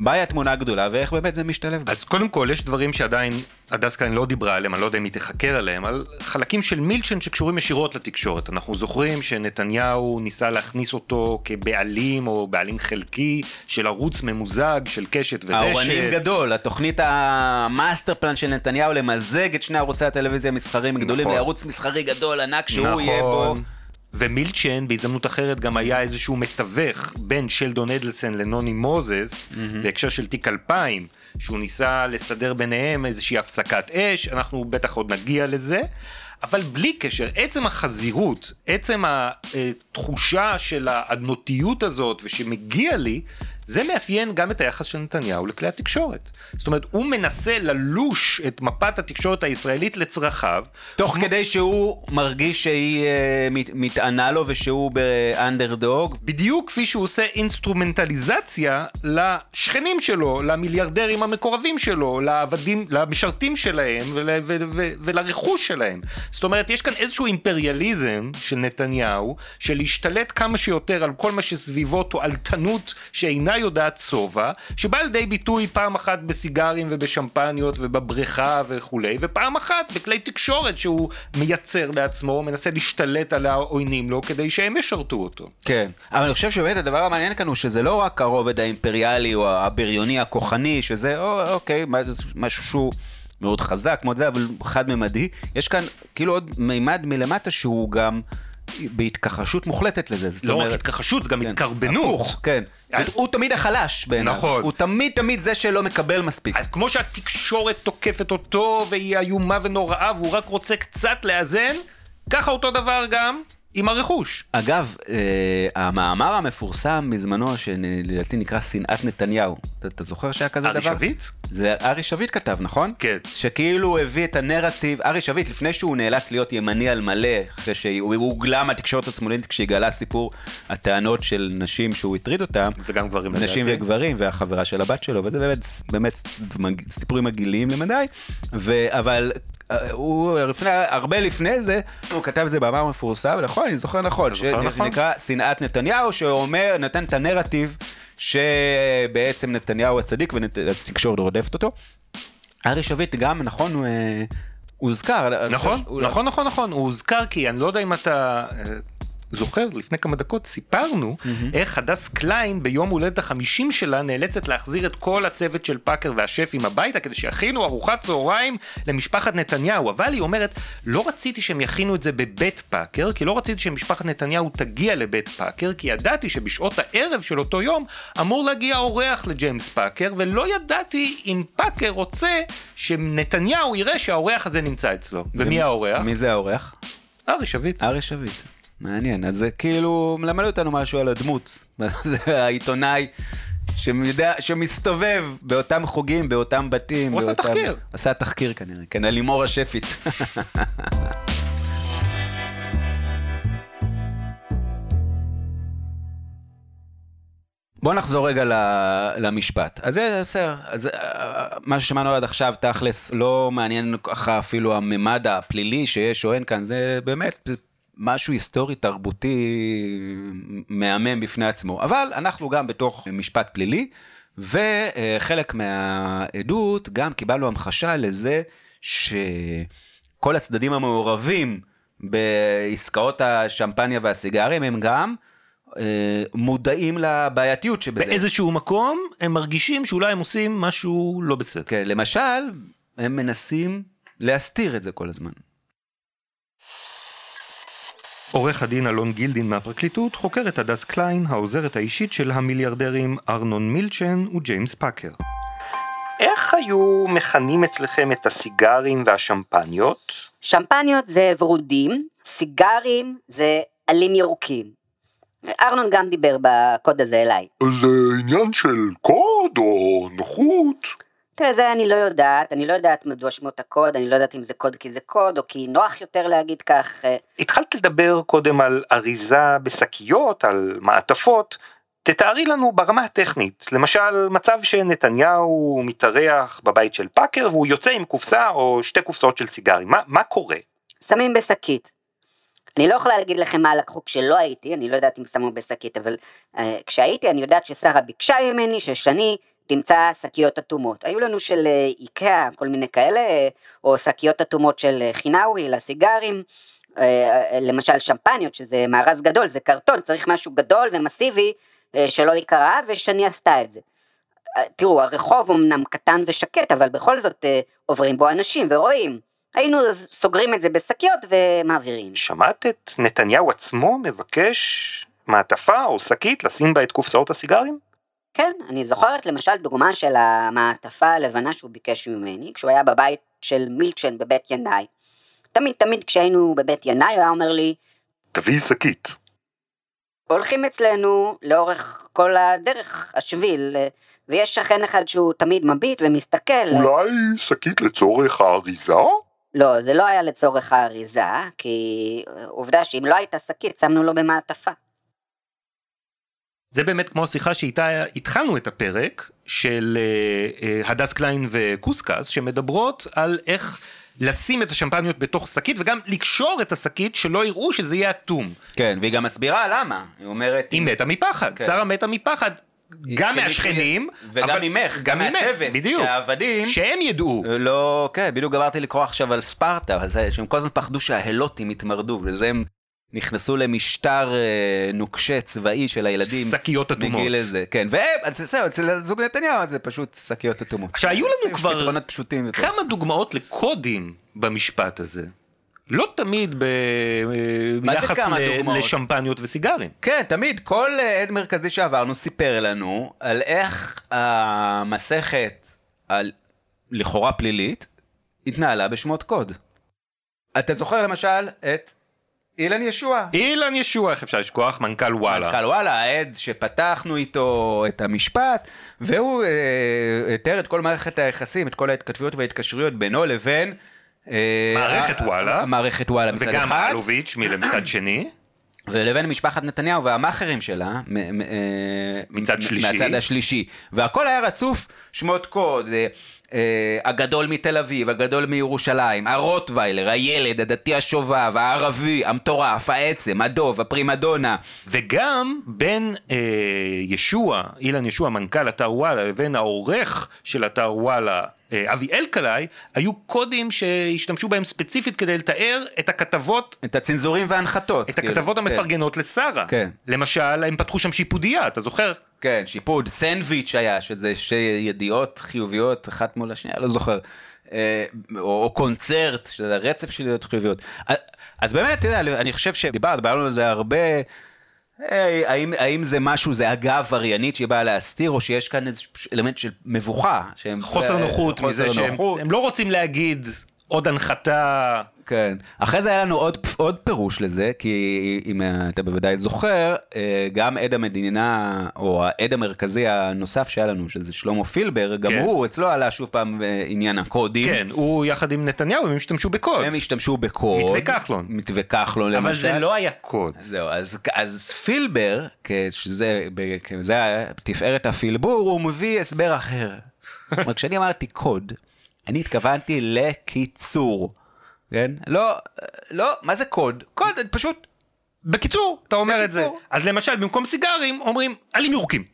Speaker 4: מהי התמונה הגדולה ואיך באמת זה משתלב.
Speaker 1: אז קודם כל, יש דברים שעדיין הדס כאן לא דיברה עליהם, אני לא יודע אם היא תחקר עליהם, על חלקים של מילצ'ן שקשורים ישירות לתקשורת. אנחנו זוכרים שנתניהו ניסה להכניס אותו כבעלים או בעלים חלקי של ערוץ ממוזג של קשת ורשת.
Speaker 4: האורנים גדול, התוכנית המאסטר פלן של נתניהו למזג את שני ערוצי הטלוויזיה המסחריים הגדולים
Speaker 1: נכון.
Speaker 4: לערוץ מסחרי גדול ענק שהוא יהיה בו.
Speaker 1: ומילצ'ן בהזדמנות אחרת גם היה איזשהו מתווך בין שלדון אדלסון לנוני מוזס בהקשר של תיק 2000 שהוא ניסה לסדר ביניהם איזושהי הפסקת אש אנחנו בטח עוד נגיע לזה אבל בלי קשר עצם החזירות עצם התחושה של האדנותיות הזאת ושמגיע לי זה מאפיין גם את היחס של נתניהו לכלי התקשורת. זאת אומרת, הוא מנסה ללוש את מפת התקשורת הישראלית לצרכיו,
Speaker 4: תוך כדי שהוא מרגיש שהיא אה, מת- מתענה לו ושהוא באנדרדוג.
Speaker 1: בדיוק כפי שהוא עושה אינסטרומנטליזציה לשכנים שלו, למיליארדרים המקורבים שלו, לעבדים, למשרתים שלהם ול, ו, ו, ולרכוש שלהם. זאת אומרת, יש כאן איזשהו אימפריאליזם של נתניהו, של להשתלט כמה שיותר על כל מה שסביבו תועלתנות שאינה יודעת שובע, שבא לידי ביטוי פעם אחת בסיגרים ובשמפניות ובבריכה וכולי, ופעם אחת בכלי תקשורת שהוא מייצר לעצמו, מנסה להשתלט על העוינים לו כדי שהם ישרתו אותו.
Speaker 4: כן. אבל אני חושב שבאמת הדבר המעניין כאן הוא שזה לא רק הרובד האימפריאלי או הבריוני הכוחני, שזה או, אוקיי, משהו שהוא מאוד חזק, מאוד זה, אבל חד-ממדי. יש כאן כאילו עוד מימד מלמטה שהוא גם בהתכחשות מוחלטת לזה. זאת
Speaker 1: לא רק
Speaker 4: אומרת-
Speaker 1: התכחשות, זה גם
Speaker 4: כן,
Speaker 1: התקרבנות.
Speaker 4: הפוך, כן.
Speaker 1: אה,
Speaker 4: הוא תמיד החלש בעיניו.
Speaker 1: נכון.
Speaker 4: הוא תמיד תמיד זה שלא מקבל מספיק.
Speaker 1: אז כמו שהתקשורת תוקפת אותו והיא איומה ונוראה והוא רק רוצה קצת לאזן, ככה אותו דבר גם עם הרכוש.
Speaker 4: אגב, אה, המאמר המפורסם בזמנו, שלדעתי נקרא שנאת נתניהו, אתה, אתה זוכר שהיה כזה דבר?
Speaker 1: ארי שביט?
Speaker 4: זה ארי שביט כתב, נכון?
Speaker 1: כן.
Speaker 4: שכאילו הביא את הנרטיב, ארי שביט, לפני שהוא נאלץ להיות ימני על מלא, אחרי שהוא הוא הוגלה מהתקשורת השמאלית כשהגלה סיפור הטענות של נשים שהוא הטריד אותם,
Speaker 1: וגם גברים
Speaker 4: נשים
Speaker 1: לדעתי.
Speaker 4: וגברים, והחברה של הבת שלו, וזה באמת, באמת סיפורים מגעילים למדי, ו, אבל הוא, לפני, הרבה לפני זה, הוא כתב את זה במאמר מפורסם, נכון, אני זוכר נכון,
Speaker 1: זוכר נכון?
Speaker 4: שנקרא שנאת נתניהו, שאומר, נתן את הנרטיב שבעצם נתניהו הצדיק והתקשורת רודפת אותו. ארי שביט גם, נכון, הוא אה, הוזכר.
Speaker 1: נכון, נכון, נכון, נכון, הוא הוזכר כי אני לא יודע אם אתה אה, זוכר, לפני כמה דקות סיפרנו איך הדס קליין ביום הולדת החמישים שלה נאלצת להחזיר את כל הצוות של פאקר והשפים הביתה כדי שיכינו ארוחת צהריים למשפחת נתניהו, אבל היא אומרת, לא רציתי שהם יכינו את זה בבית פאקר, כי לא רציתי שמשפחת נתניהו תגיע לבית פאקר, כי ידעתי שבשעות הערב של אותו יום אמור להגיע אורח לג'יימס פאקר, ולא ידעתי אם פאקר רוצה שנתניהו יראה שהאורח הזה נמצא אצלו. ומי האורח?
Speaker 4: מי זה האורח?
Speaker 1: ארי שביט.
Speaker 4: ארי שביט. מעניין, אז זה כאילו מלמד אותנו משהו על הדמות, העיתונאי שמדעת, שמסתובב באותם חוגים, באותם בתים.
Speaker 1: הוא עשה
Speaker 4: באותם...
Speaker 1: תחקיר.
Speaker 4: עשה תחקיר כנראה, כן, על לימור השפית. בוא נחזור רגע למשפט. אז זה בסדר, אז אה, מה ששמענו עד עכשיו, תכלס, לא מעניין ככה אפילו הממד הפלילי שיש או אין כאן, זה באמת משהו היסטורי תרבותי מהמם בפני עצמו. אבל אנחנו גם בתוך משפט פלילי, וחלק מהעדות גם קיבלנו המחשה לזה שכל הצדדים המעורבים בעסקאות השמפניה והסיגרים הם גם אה, מודעים לבעייתיות שבזה.
Speaker 1: באיזשהו מקום הם מרגישים שאולי הם עושים משהו לא בסדר.
Speaker 4: כן, למשל, הם מנסים להסתיר את זה כל הזמן.
Speaker 1: עורך הדין אלון גילדין מהפרקליטות חוקר את הדס קליין, העוזרת האישית של המיליארדרים ארנון מילצ'ן וג'יימס פאקר. איך היו מכנים אצלכם את הסיגרים והשמפניות?
Speaker 2: שמפניות זה ורודים, סיגרים זה עלים ירוקים. ארנון גם דיבר בקוד הזה אליי.
Speaker 5: זה עניין של קוד או נוחות?
Speaker 2: תראה, זה אני לא יודעת, אני לא יודעת מדוע שמות הקוד, אני לא יודעת אם זה קוד כי זה קוד, או כי נוח יותר להגיד כך. אה,
Speaker 1: התחלת לדבר קודם על אריזה בשקיות, על מעטפות. תתארי לנו ברמה הטכנית, למשל מצב שנתניהו מתארח בבית של פאקר והוא יוצא עם קופסה או שתי קופסאות של סיגרים, מה, מה קורה?
Speaker 2: שמים בשקית. אני לא יכולה להגיד לכם מה לקחו כשלא הייתי, אני לא יודעת אם שמו בשקית, אבל uh, כשהייתי אני יודעת ששרה ביקשה ממני ששני תמצא שקיות אטומות. היו לנו של uh, איקאה, כל מיני כאלה, uh, או שקיות אטומות של uh, חינאווי לסיגרים, למשל שמפניות, שזה מארז גדול, זה קרטון, צריך משהו גדול ומסיבי שלא ייקרע, ושני עשתה את זה. תראו, הרחוב אמנם קטן ושקט, אבל בכל זאת עוברים בו אנשים ורואים. היינו סוגרים את זה בשקיות ומעבירים.
Speaker 1: שמעת את נתניהו עצמו מבקש מעטפה או שקית לשים בה את קופסאות הסיגרים?
Speaker 2: כן, אני זוכרת למשל דוגמה של המעטפה הלבנה שהוא ביקש ממני, כשהוא היה בבית של מילצ'ן בבית ינאי. תמיד תמיד כשהיינו בבית ינאי הוא היה אומר לי,
Speaker 5: תביאי שקית.
Speaker 2: הולכים אצלנו לאורך כל הדרך, השביל, ויש שכן אחד שהוא תמיד מביט ומסתכל.
Speaker 5: אולי שקית לצורך האריזה?
Speaker 2: לא, זה לא היה לצורך האריזה, כי עובדה שאם לא הייתה שקית, שמנו לו במעטפה.
Speaker 1: זה באמת כמו השיחה שאיתה התחלנו את הפרק של אה, אה, הדס קליין וקוסקס, שמדברות על איך לשים את השמפניות בתוך שקית וגם לקשור את השקית שלא יראו שזה יהיה אטום.
Speaker 4: כן, והיא גם מסבירה למה. היא אומרת...
Speaker 1: היא מתה מפחד,
Speaker 4: כן.
Speaker 1: שרה מתה מפחד. גם מהשכנים,
Speaker 4: וגם
Speaker 1: אבל-
Speaker 4: ממך,
Speaker 1: גם
Speaker 4: מהצוות.
Speaker 1: בדיוק,
Speaker 4: שהעבדים...
Speaker 1: שהם ידעו.
Speaker 4: לא, כן, בדיוק גמרתי לקרוא עכשיו על ספרטה, אז שהם כל הזמן פחדו שההלוטים יתמרדו, וזה הם נכנסו למשטר אה, נוקשה צבאי של הילדים.
Speaker 1: שקיות אטומות.
Speaker 4: מגיל איזה, כן. והם, אז זהו, אצל זוג נתניהו זה פשוט שקיות אטומות.
Speaker 1: עכשיו, היו לנו כבר
Speaker 4: פתרונות פשוטים יותר.
Speaker 1: כמה דוגמאות לקודים במשפט הזה. לא תמיד ב...
Speaker 4: זה
Speaker 1: ביחס ל-? לשמפניות וסיגרים.
Speaker 4: כן, תמיד, כל אה, עד מרכזי שעברנו סיפר לנו על איך המסכת על לכאורה פלילית התנהלה בשמות קוד. אתה זוכר למשל את אילן ישוע.
Speaker 1: אילן ישוע, איך אפשר לשכוח? מנכ"ל וואלה.
Speaker 4: מנכ"ל וואלה, העד שפתחנו איתו את המשפט, והוא אה, תיאר את כל מערכת היחסים, את כל ההתכתבויות וההתקשרויות בינו לבין... אה,
Speaker 1: מערכת וואלה.
Speaker 4: מערכת וואלה מצד
Speaker 1: וגם
Speaker 4: אחד,
Speaker 1: אלוביץ' מצד שני.
Speaker 4: ולבין משפחת נתניהו והמאכערים שלה, אה,
Speaker 1: מצד שלישי.
Speaker 4: מהצד השלישי. והכל היה רצוף שמות קוד. אה, הגדול מתל אביב, הגדול מירושלים, הרוטוויילר, הילד, הדתי השובב, הערבי, המטורף, העצם, הדוב, הפרימדונה.
Speaker 1: וגם בין אה, ישוע, אילן ישוע, מנכ"ל אתר וואלה, לבין העורך של אתר וואלה, אבי אלקלעי, היו קודים שהשתמשו בהם ספציפית כדי לתאר את הכתבות,
Speaker 4: את הצנזורים והנחתות.
Speaker 1: את
Speaker 4: כאילו.
Speaker 1: הכתבות
Speaker 4: כן.
Speaker 1: המפרגנות לשרה.
Speaker 4: כן.
Speaker 1: למשל, הם פתחו שם שיפודיה, אתה זוכר?
Speaker 4: כן, שיפוד, סנדוויץ' היה, שזה שתי ידיעות חיוביות אחת מול השנייה, לא זוכר. אה, או, או קונצרט, שזה רצף של ידיעות חיוביות. אז- אז באמת, אתה יודע, אני חושב שדיברת, דיברנו על זה הרבה. אה, האם, האם זה משהו, זה אגב עבריינית שהיא באה להסתיר, או שיש כאן איזה אלמנט של מבוכה? שהם,
Speaker 1: חוסר
Speaker 4: אה,
Speaker 1: נוחות
Speaker 4: חוסר
Speaker 1: מזה שהם
Speaker 4: נוחות.
Speaker 1: הם לא רוצים להגיד עוד הנחתה.
Speaker 4: כן. אחרי זה היה לנו עוד, עוד פירוש לזה, כי אם אתה בוודאי זוכר, אה, גם עד המדינה, או העד המרכזי הנוסף שהיה לנו, שזה שלמה פילבר, גם
Speaker 1: כן.
Speaker 4: הוא, אצלו עלה שוב פעם אה, עניין הקודים.
Speaker 1: כן, הוא יחד עם נתניהו, הם השתמשו בקוד.
Speaker 4: הם השתמשו בקוד.
Speaker 1: מתווה כחלון.
Speaker 4: מתווה כחלון
Speaker 1: אבל
Speaker 4: למשל.
Speaker 1: זה לא היה קוד.
Speaker 4: זהו, אז, אז פילבר, שזה ב- זה היה תפארת הפילבור, הוא מביא הסבר אחר. כלומר, כשאני אמרתי קוד, אני התכוונתי לקיצור. כן? לא, לא, מה זה קוד? קוד, פשוט...
Speaker 1: בקיצור, אתה אומר את זה. אז למשל, במקום סיגרים, אומרים עלים ירוקים.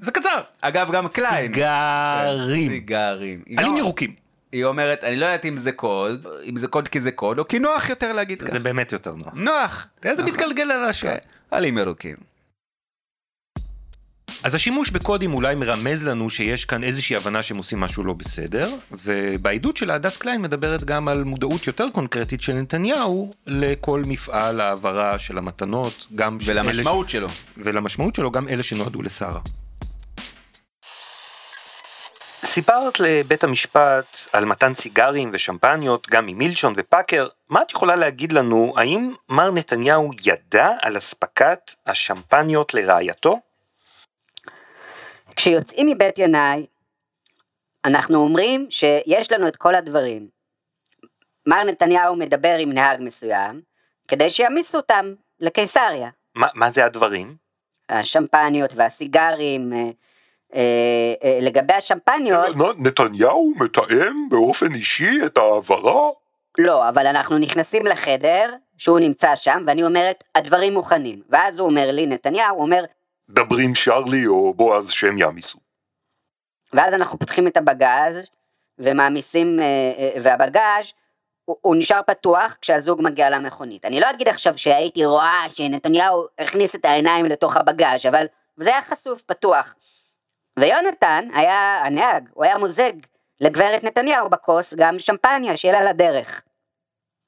Speaker 1: זה קצר.
Speaker 4: אגב, גם קליין.
Speaker 1: סיגרים.
Speaker 4: סיגרים. היא
Speaker 1: עלים
Speaker 4: לא-
Speaker 1: ירוקים.
Speaker 4: היא אומרת, אני לא יודעת אם זה קוד, אם זה קוד כי זה קוד, או כי נוח יותר להגיד ככה.
Speaker 1: זה באמת יותר נוח.
Speaker 4: נוח.
Speaker 1: איזה מתגלגל על השעה.
Speaker 4: כן, עלים ירוקים.
Speaker 1: אז השימוש בקודים אולי מרמז לנו שיש כאן איזושהי הבנה שהם עושים משהו לא בסדר, ובעדות של הדס קליין מדברת גם על מודעות יותר קונקרטית של נתניהו לכל מפעל ההעברה של המתנות, גם של אלה ש-
Speaker 4: ולמשמעות שלו.
Speaker 1: ולמשמעות שלו גם אלה שנועדו לשרה. סיפרת לבית המשפט על מתן סיגרים ושמפניות גם ממילצ'ון ופאקר, מה את יכולה להגיד לנו, האם מר נתניהו ידע על אספקת השמפניות לרעייתו?
Speaker 2: כשיוצאים מבית ינאי, אנחנו אומרים שיש לנו את כל הדברים. מר נתניהו מדבר עם נהג מסוים, כדי שיעמיסו אותם לקיסריה.
Speaker 1: מה, מה זה הדברים?
Speaker 2: השמפניות והסיגרים, אה, אה, אה, לגבי השמפניות,
Speaker 5: נ- נתניהו מתאם באופן אישי את ההעברה?
Speaker 2: לא, אבל אנחנו נכנסים לחדר, שהוא נמצא שם, ואני אומרת, הדברים מוכנים. ואז הוא אומר לי, נתניהו, הוא אומר,
Speaker 5: דברי עם שרלי או בועז שהם יעמיסו.
Speaker 2: ואז אנחנו פותחים את הבגז, ומעמיסים, אה, אה, והבגז, הוא, הוא נשאר פתוח כשהזוג מגיע למכונית. אני לא אגיד עכשיו שהייתי רואה שנתניהו הכניס את העיניים לתוך הבגז, אבל זה היה חשוף, פתוח. ויונתן היה הנהג, הוא היה מוזג לגברת נתניהו בכוס גם שמפניה שיהיה לה לדרך.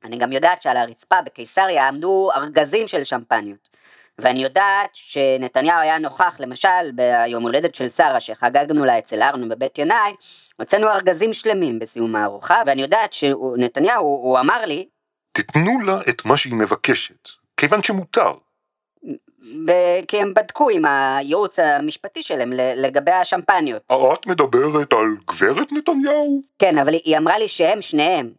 Speaker 2: אני גם יודעת שעל הרצפה בקיסריה עמדו ארגזים של שמפניות. ואני יודעת שנתניהו היה נוכח, למשל, ביום הולדת של שרה, שחגגנו לה אצל ארנו בבית ינאי, הוצאנו ארגזים שלמים בסיום הארוחה, ואני יודעת שנתניהו, הוא אמר לי,
Speaker 5: תיתנו לה את מה שהיא מבקשת, כיוון שמותר.
Speaker 2: ב- כי הם בדקו עם הייעוץ המשפטי שלהם לגבי השמפניות.
Speaker 5: את מדברת על גברת נתניהו?
Speaker 2: כן, אבל היא אמרה לי שהם שניהם,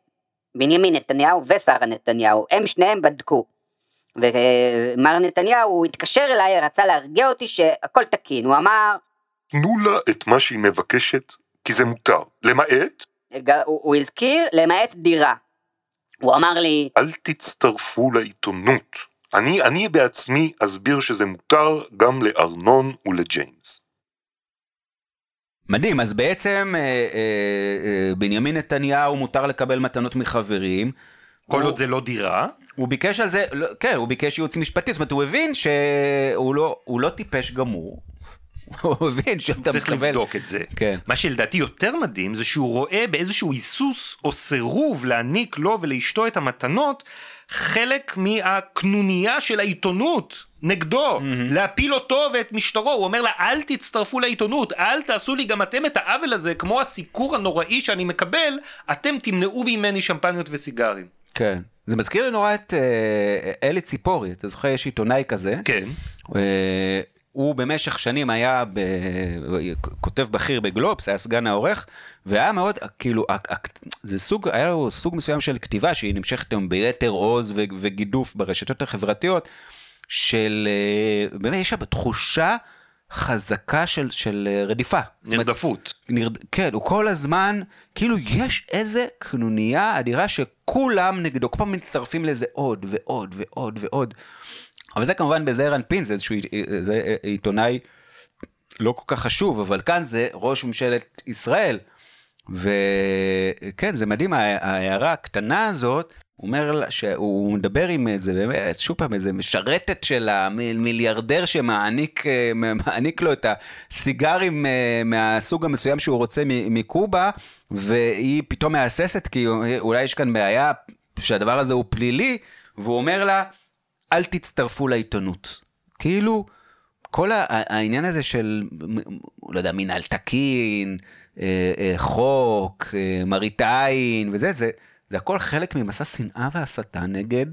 Speaker 2: בנימין נתניהו ושרה נתניהו, הם שניהם בדקו. ומר נתניהו, התקשר אליי, רצה להרגיע אותי שהכל תקין, הוא אמר,
Speaker 5: תנו לה את מה שהיא מבקשת, כי זה מותר. למעט,
Speaker 2: הוא, הוא הזכיר למעט דירה. הוא אמר לי,
Speaker 5: אל תצטרפו לעיתונות. אני, אני בעצמי אסביר שזה מותר גם לארנון ולג'יימס.
Speaker 4: מדהים, אז בעצם אה, אה, אה, בנימין נתניהו מותר לקבל מתנות מחברים.
Speaker 1: כל
Speaker 4: הוא-
Speaker 1: עוד זה לא דירה.
Speaker 4: הוא ביקש על זה, לא, כן, הוא ביקש ייעוץ משפטי, זאת אומרת, הוא הבין שהוא לא, הוא לא טיפש גמור. הוא הבין שאתה
Speaker 1: צריך
Speaker 4: מקבל...
Speaker 1: לבדוק את זה.
Speaker 4: כן.
Speaker 1: מה שלדעתי יותר מדהים זה שהוא רואה באיזשהו היסוס או סירוב להעניק לו ולאשתו את המתנות חלק מהקנוניה של העיתונות נגדו, להפיל אותו ואת משטרו, הוא אומר לה אל תצטרפו לעיתונות, אל תעשו לי גם אתם את העוול הזה, כמו הסיקור הנוראי שאני מקבל, אתם תמנעו ממני שמפניות וסיגרים.
Speaker 4: כן. זה מזכיר לי נורא את אה, אלי ציפורי, אתה זוכר, יש עיתונאי כזה.
Speaker 1: כן.
Speaker 4: אה, הוא במשך שנים היה ב... כותב בכיר בגלובס, היה סגן העורך, והיה מאוד, כאילו, זה סוג, היה לו סוג מסוים של כתיבה שהיא נמשכת היום ביתר עוז וגידוף ברשתות החברתיות, של, אה, באמת יש שם תחושה חזקה של, של אה, רדיפה. זאת אומרת,
Speaker 1: נרדפות.
Speaker 4: נרד... כן, הוא כל הזמן, כאילו יש איזה קנוניה אדירה שכולם נגדו, כל פעם מצטרפים לזה עוד ועוד ועוד ועוד. אבל זה כמובן בזעיר אנפין, זה איזשהו זה עיתונאי לא כל כך חשוב, אבל כאן זה ראש ממשלת ישראל. וכן, זה מדהים, הה- ההערה הקטנה הזאת, הוא אומר שהוא מדבר עם איזה, באמת, שוב פעם, איזה משרתת של המיליארדר שמעניק מעניק לו את הסיגרים אה, מהסוג המסוים שהוא רוצה מקובה, והיא פתאום מהססת, כי אולי יש כאן בעיה שהדבר הזה הוא פלילי, והוא אומר לה, אל תצטרפו לעיתונות. כאילו, כל העניין הזה של, לא יודע, מינהל תקין, אה, אה, חוק, מראית עין וזה, זה, זה הכל חלק ממסע שנאה והסתה נגד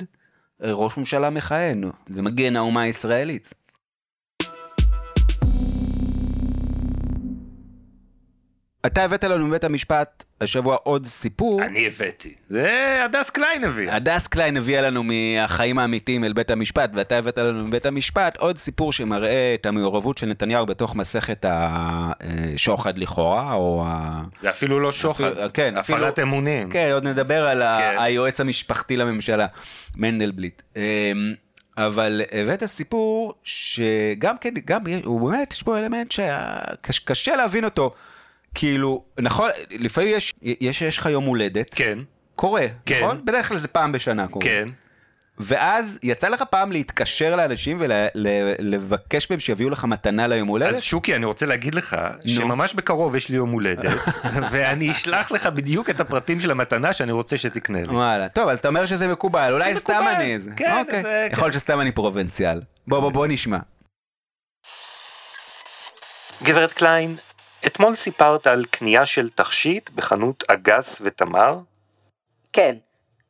Speaker 4: אה, ראש ממשלה מכהן ומגן האומה הישראלית. אתה הבאת לנו מבית המשפט השבוע עוד סיפור.
Speaker 1: אני הבאתי. זה הדס קליין הביא.
Speaker 4: הדס קליין הביאה לנו מהחיים האמיתיים אל בית המשפט, ואתה הבאת לנו מבית המשפט עוד סיפור שמראה את המעורבות של נתניהו בתוך מסכת השוחד לכאורה, או ה...
Speaker 1: זה אפילו לא שוחד.
Speaker 4: אפילו- כן, אפילו-
Speaker 1: הפרת אמונים.
Speaker 4: כן, עוד נדבר על
Speaker 1: כן.
Speaker 4: היועץ המשפטי לממשלה, מנדלבליט. אמ, אבל הבאת סיפור שגם כן, גם הוא באמת, יש בו אלמנט שקשה להבין אותו. כאילו, נכון, לפעמים יש, יש, יש לך יום הולדת,
Speaker 1: כן,
Speaker 4: קורה,
Speaker 1: כן.
Speaker 4: נכון? בדרך כלל זה פעם בשנה קורה.
Speaker 1: כן.
Speaker 4: ואז יצא לך פעם להתקשר לאנשים ולבקש מהם שיביאו לך מתנה ליום הולדת?
Speaker 1: אז שוקי, אני רוצה להגיד לך שממש בקרוב יש לי יום הולדת, ואני אשלח לך בדיוק את הפרטים של המתנה שאני רוצה שתקנה לי.
Speaker 4: וואלה, טוב, אז אתה אומר שזה מקובל, אולי
Speaker 1: זה
Speaker 4: סתם
Speaker 1: מקובל,
Speaker 4: אני איזה.
Speaker 1: כן,
Speaker 4: אוקיי.
Speaker 1: זה-
Speaker 4: יכול להיות שסתם אני פרובינציאל. בוא, בוא, בוא נשמע.
Speaker 5: גברת קליין, אתמול סיפרת על קנייה של תכשיט בחנות אגס ותמר.
Speaker 2: כן,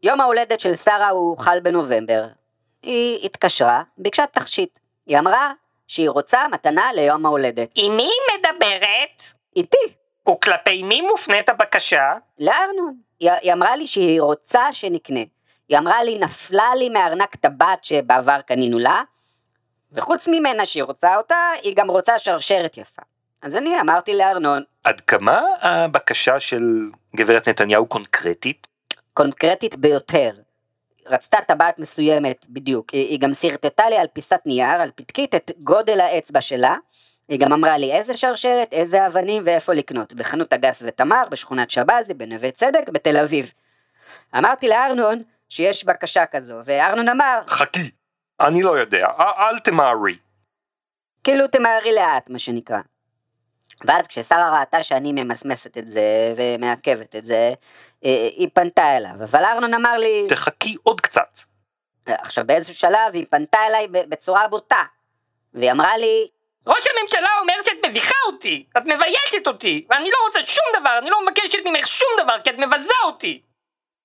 Speaker 2: יום ההולדת של שרה הוא חל בנובמבר. היא התקשרה, ביקשה תכשיט. היא אמרה שהיא רוצה מתנה ליום ההולדת.
Speaker 3: עם מי היא מדברת?
Speaker 2: איתי,
Speaker 3: וכלפי מי מופנית הבקשה?
Speaker 2: לארנון. היא, היא אמרה לי שהיא רוצה שנקנה. היא אמרה לי, נפלה לי מארנק טבעת שבעבר קנינו לה, וחוץ ממנה שהיא רוצה אותה, היא גם רוצה שרשרת יפה. אז אני אמרתי לארנון,
Speaker 5: עד כמה הבקשה של גברת נתניהו קונקרטית?
Speaker 2: קונקרטית ביותר. רצתה טבעת מסוימת בדיוק, היא, היא גם שרטטה לי על פיסת נייר, על פתקית, את גודל האצבע שלה. היא גם אמרה לי איזה שרשרת, איזה אבנים ואיפה לקנות, בחנות הגס ותמר, בשכונת שבזי, בנווה צדק, בתל אביב. אמרתי לארנון שיש בקשה כזו, וארנון אמר,
Speaker 5: חכי, אני לא יודע, אל תמהרי.
Speaker 2: כאילו תמהרי לאט, מה שנקרא. ואז כששרה ראתה שאני ממסמסת את זה ומעכבת את זה, אה, היא פנתה אליו, אבל ארנון אמר לי,
Speaker 5: תחכי עוד קצת.
Speaker 2: עכשיו באיזשהו שלב היא פנתה אליי בצורה בוטה, והיא אמרה לי,
Speaker 3: ראש הממשלה אומר שאת מביכה אותי, את מביישת אותי, ואני לא רוצה שום דבר, אני לא מבקשת ממך שום דבר, כי את מבזה אותי.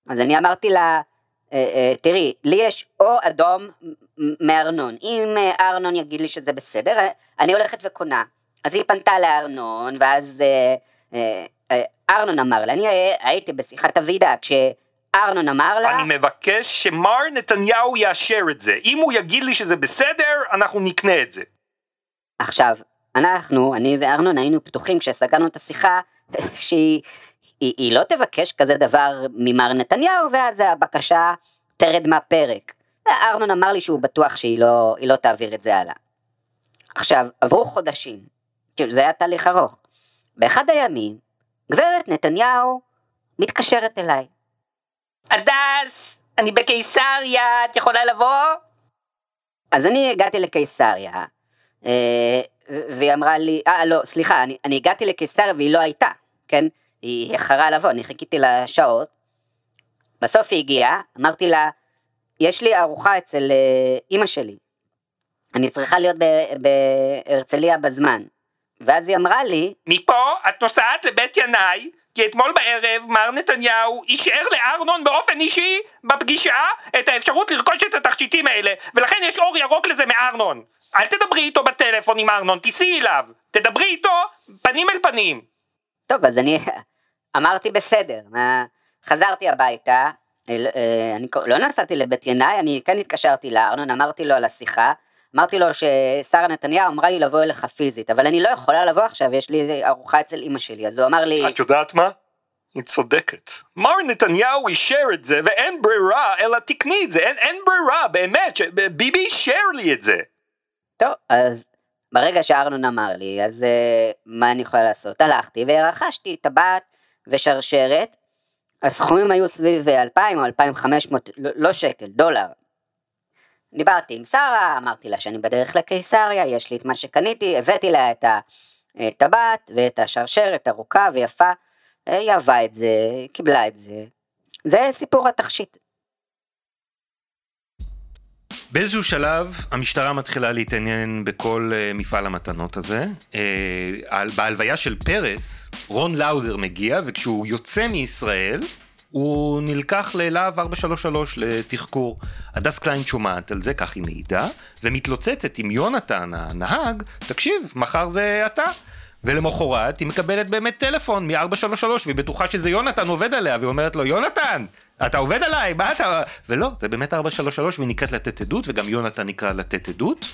Speaker 2: אז אני אמרתי לה, "אה, אה, תראי, לי יש אור אדום מארנון, אם אה, ארנון יגיד לי שזה בסדר, אה, אני הולכת וקונה. אז היא פנתה לארנון, ואז אה, אה, אה, ארנון אמר לה, אני אה, הייתי בשיחת הוועידה, כשארנון אמר לה,
Speaker 5: אני מבקש שמר נתניהו יאשר את זה. אם הוא יגיד לי שזה בסדר, אנחנו נקנה את זה.
Speaker 2: עכשיו, אנחנו, אני וארנון היינו פתוחים כשסגרנו את השיחה, שהיא היא, היא לא תבקש כזה דבר ממר נתניהו, ואז הבקשה תרד מהפרק. ארנון אמר לי שהוא בטוח שהיא לא, לא תעביר את זה הלאה. עכשיו, עברו חודשים, כאילו זה היה תהליך ארוך. באחד הימים, גברת נתניהו מתקשרת אליי.
Speaker 3: הדס, אני בקיסריה, את יכולה לבוא?
Speaker 2: אז אני הגעתי לקיסריה, אה, והיא אמרה לי, אה לא, סליחה, אני, אני הגעתי לקיסריה והיא לא הייתה, כן? היא איחרה לבוא, אני חיכיתי לה שעות. בסוף היא הגיעה, אמרתי לה, יש לי ארוחה אצל אה, אימא שלי, אני צריכה להיות בהרצליה בזמן. ואז היא אמרה לי,
Speaker 1: מפה את נוסעת לבית ינאי, כי אתמול בערב מר נתניהו אישר לארנון באופן אישי בפגישה את האפשרות לרכוש את התכשיטים האלה, ולכן יש אור ירוק לזה מארנון. אל תדברי איתו בטלפון עם ארנון, תיסעי אליו. תדברי איתו פנים אל פנים.
Speaker 2: טוב, אז אני אמרתי בסדר, חזרתי הביתה, אה, אני לא נסעתי לבית ינאי, אני כן התקשרתי לארנון, אמרתי לו על השיחה, אמרתי לו ששרה נתניהו אמרה לי לבוא אליך פיזית, אבל אני לא יכולה לבוא עכשיו, יש לי ארוחה אצל אמא שלי, אז הוא אמר לי,
Speaker 5: את יודעת מה? היא צודקת. מר נתניהו אישר את זה ואין ברירה אלא תקני את זה, אין, אין ברירה, באמת, ש- ביבי אישר לי את זה.
Speaker 2: טוב, אז ברגע שארנון אמר לי, אז uh, מה אני יכולה לעשות? הלכתי ורכשתי טבעת ושרשרת, הסכומים היו סביב 2,000 או 2,500, לא, לא שקל, דולר. דיברתי עם שרה, אמרתי לה שאני בדרך לקיסריה, יש לי את מה שקניתי, הבאתי לה את הטבעת ואת השרשרת ארוכה ויפה, היא אהבה את זה, קיבלה את זה. זה סיפור התכשיט.
Speaker 1: באיזשהו שלב המשטרה מתחילה להתעניין בכל אה, מפעל המתנות הזה. אה, בהלוויה של פרס, רון לאודר מגיע, וכשהוא יוצא מישראל, הוא נלקח ללהב 433 לתחקור. הדס קליין שומעת על זה, כך היא מעידה, ומתלוצצת עם יונתן הנהג, תקשיב, מחר זה אתה. ולמחרת היא מקבלת באמת טלפון מ-433 והיא בטוחה שזה יונתן עובד עליה והיא אומרת לו יונתן אתה עובד עליי מה אתה ולא זה באמת 433 והיא נקראת לתת עדות וגם יונתן נקרא לתת עדות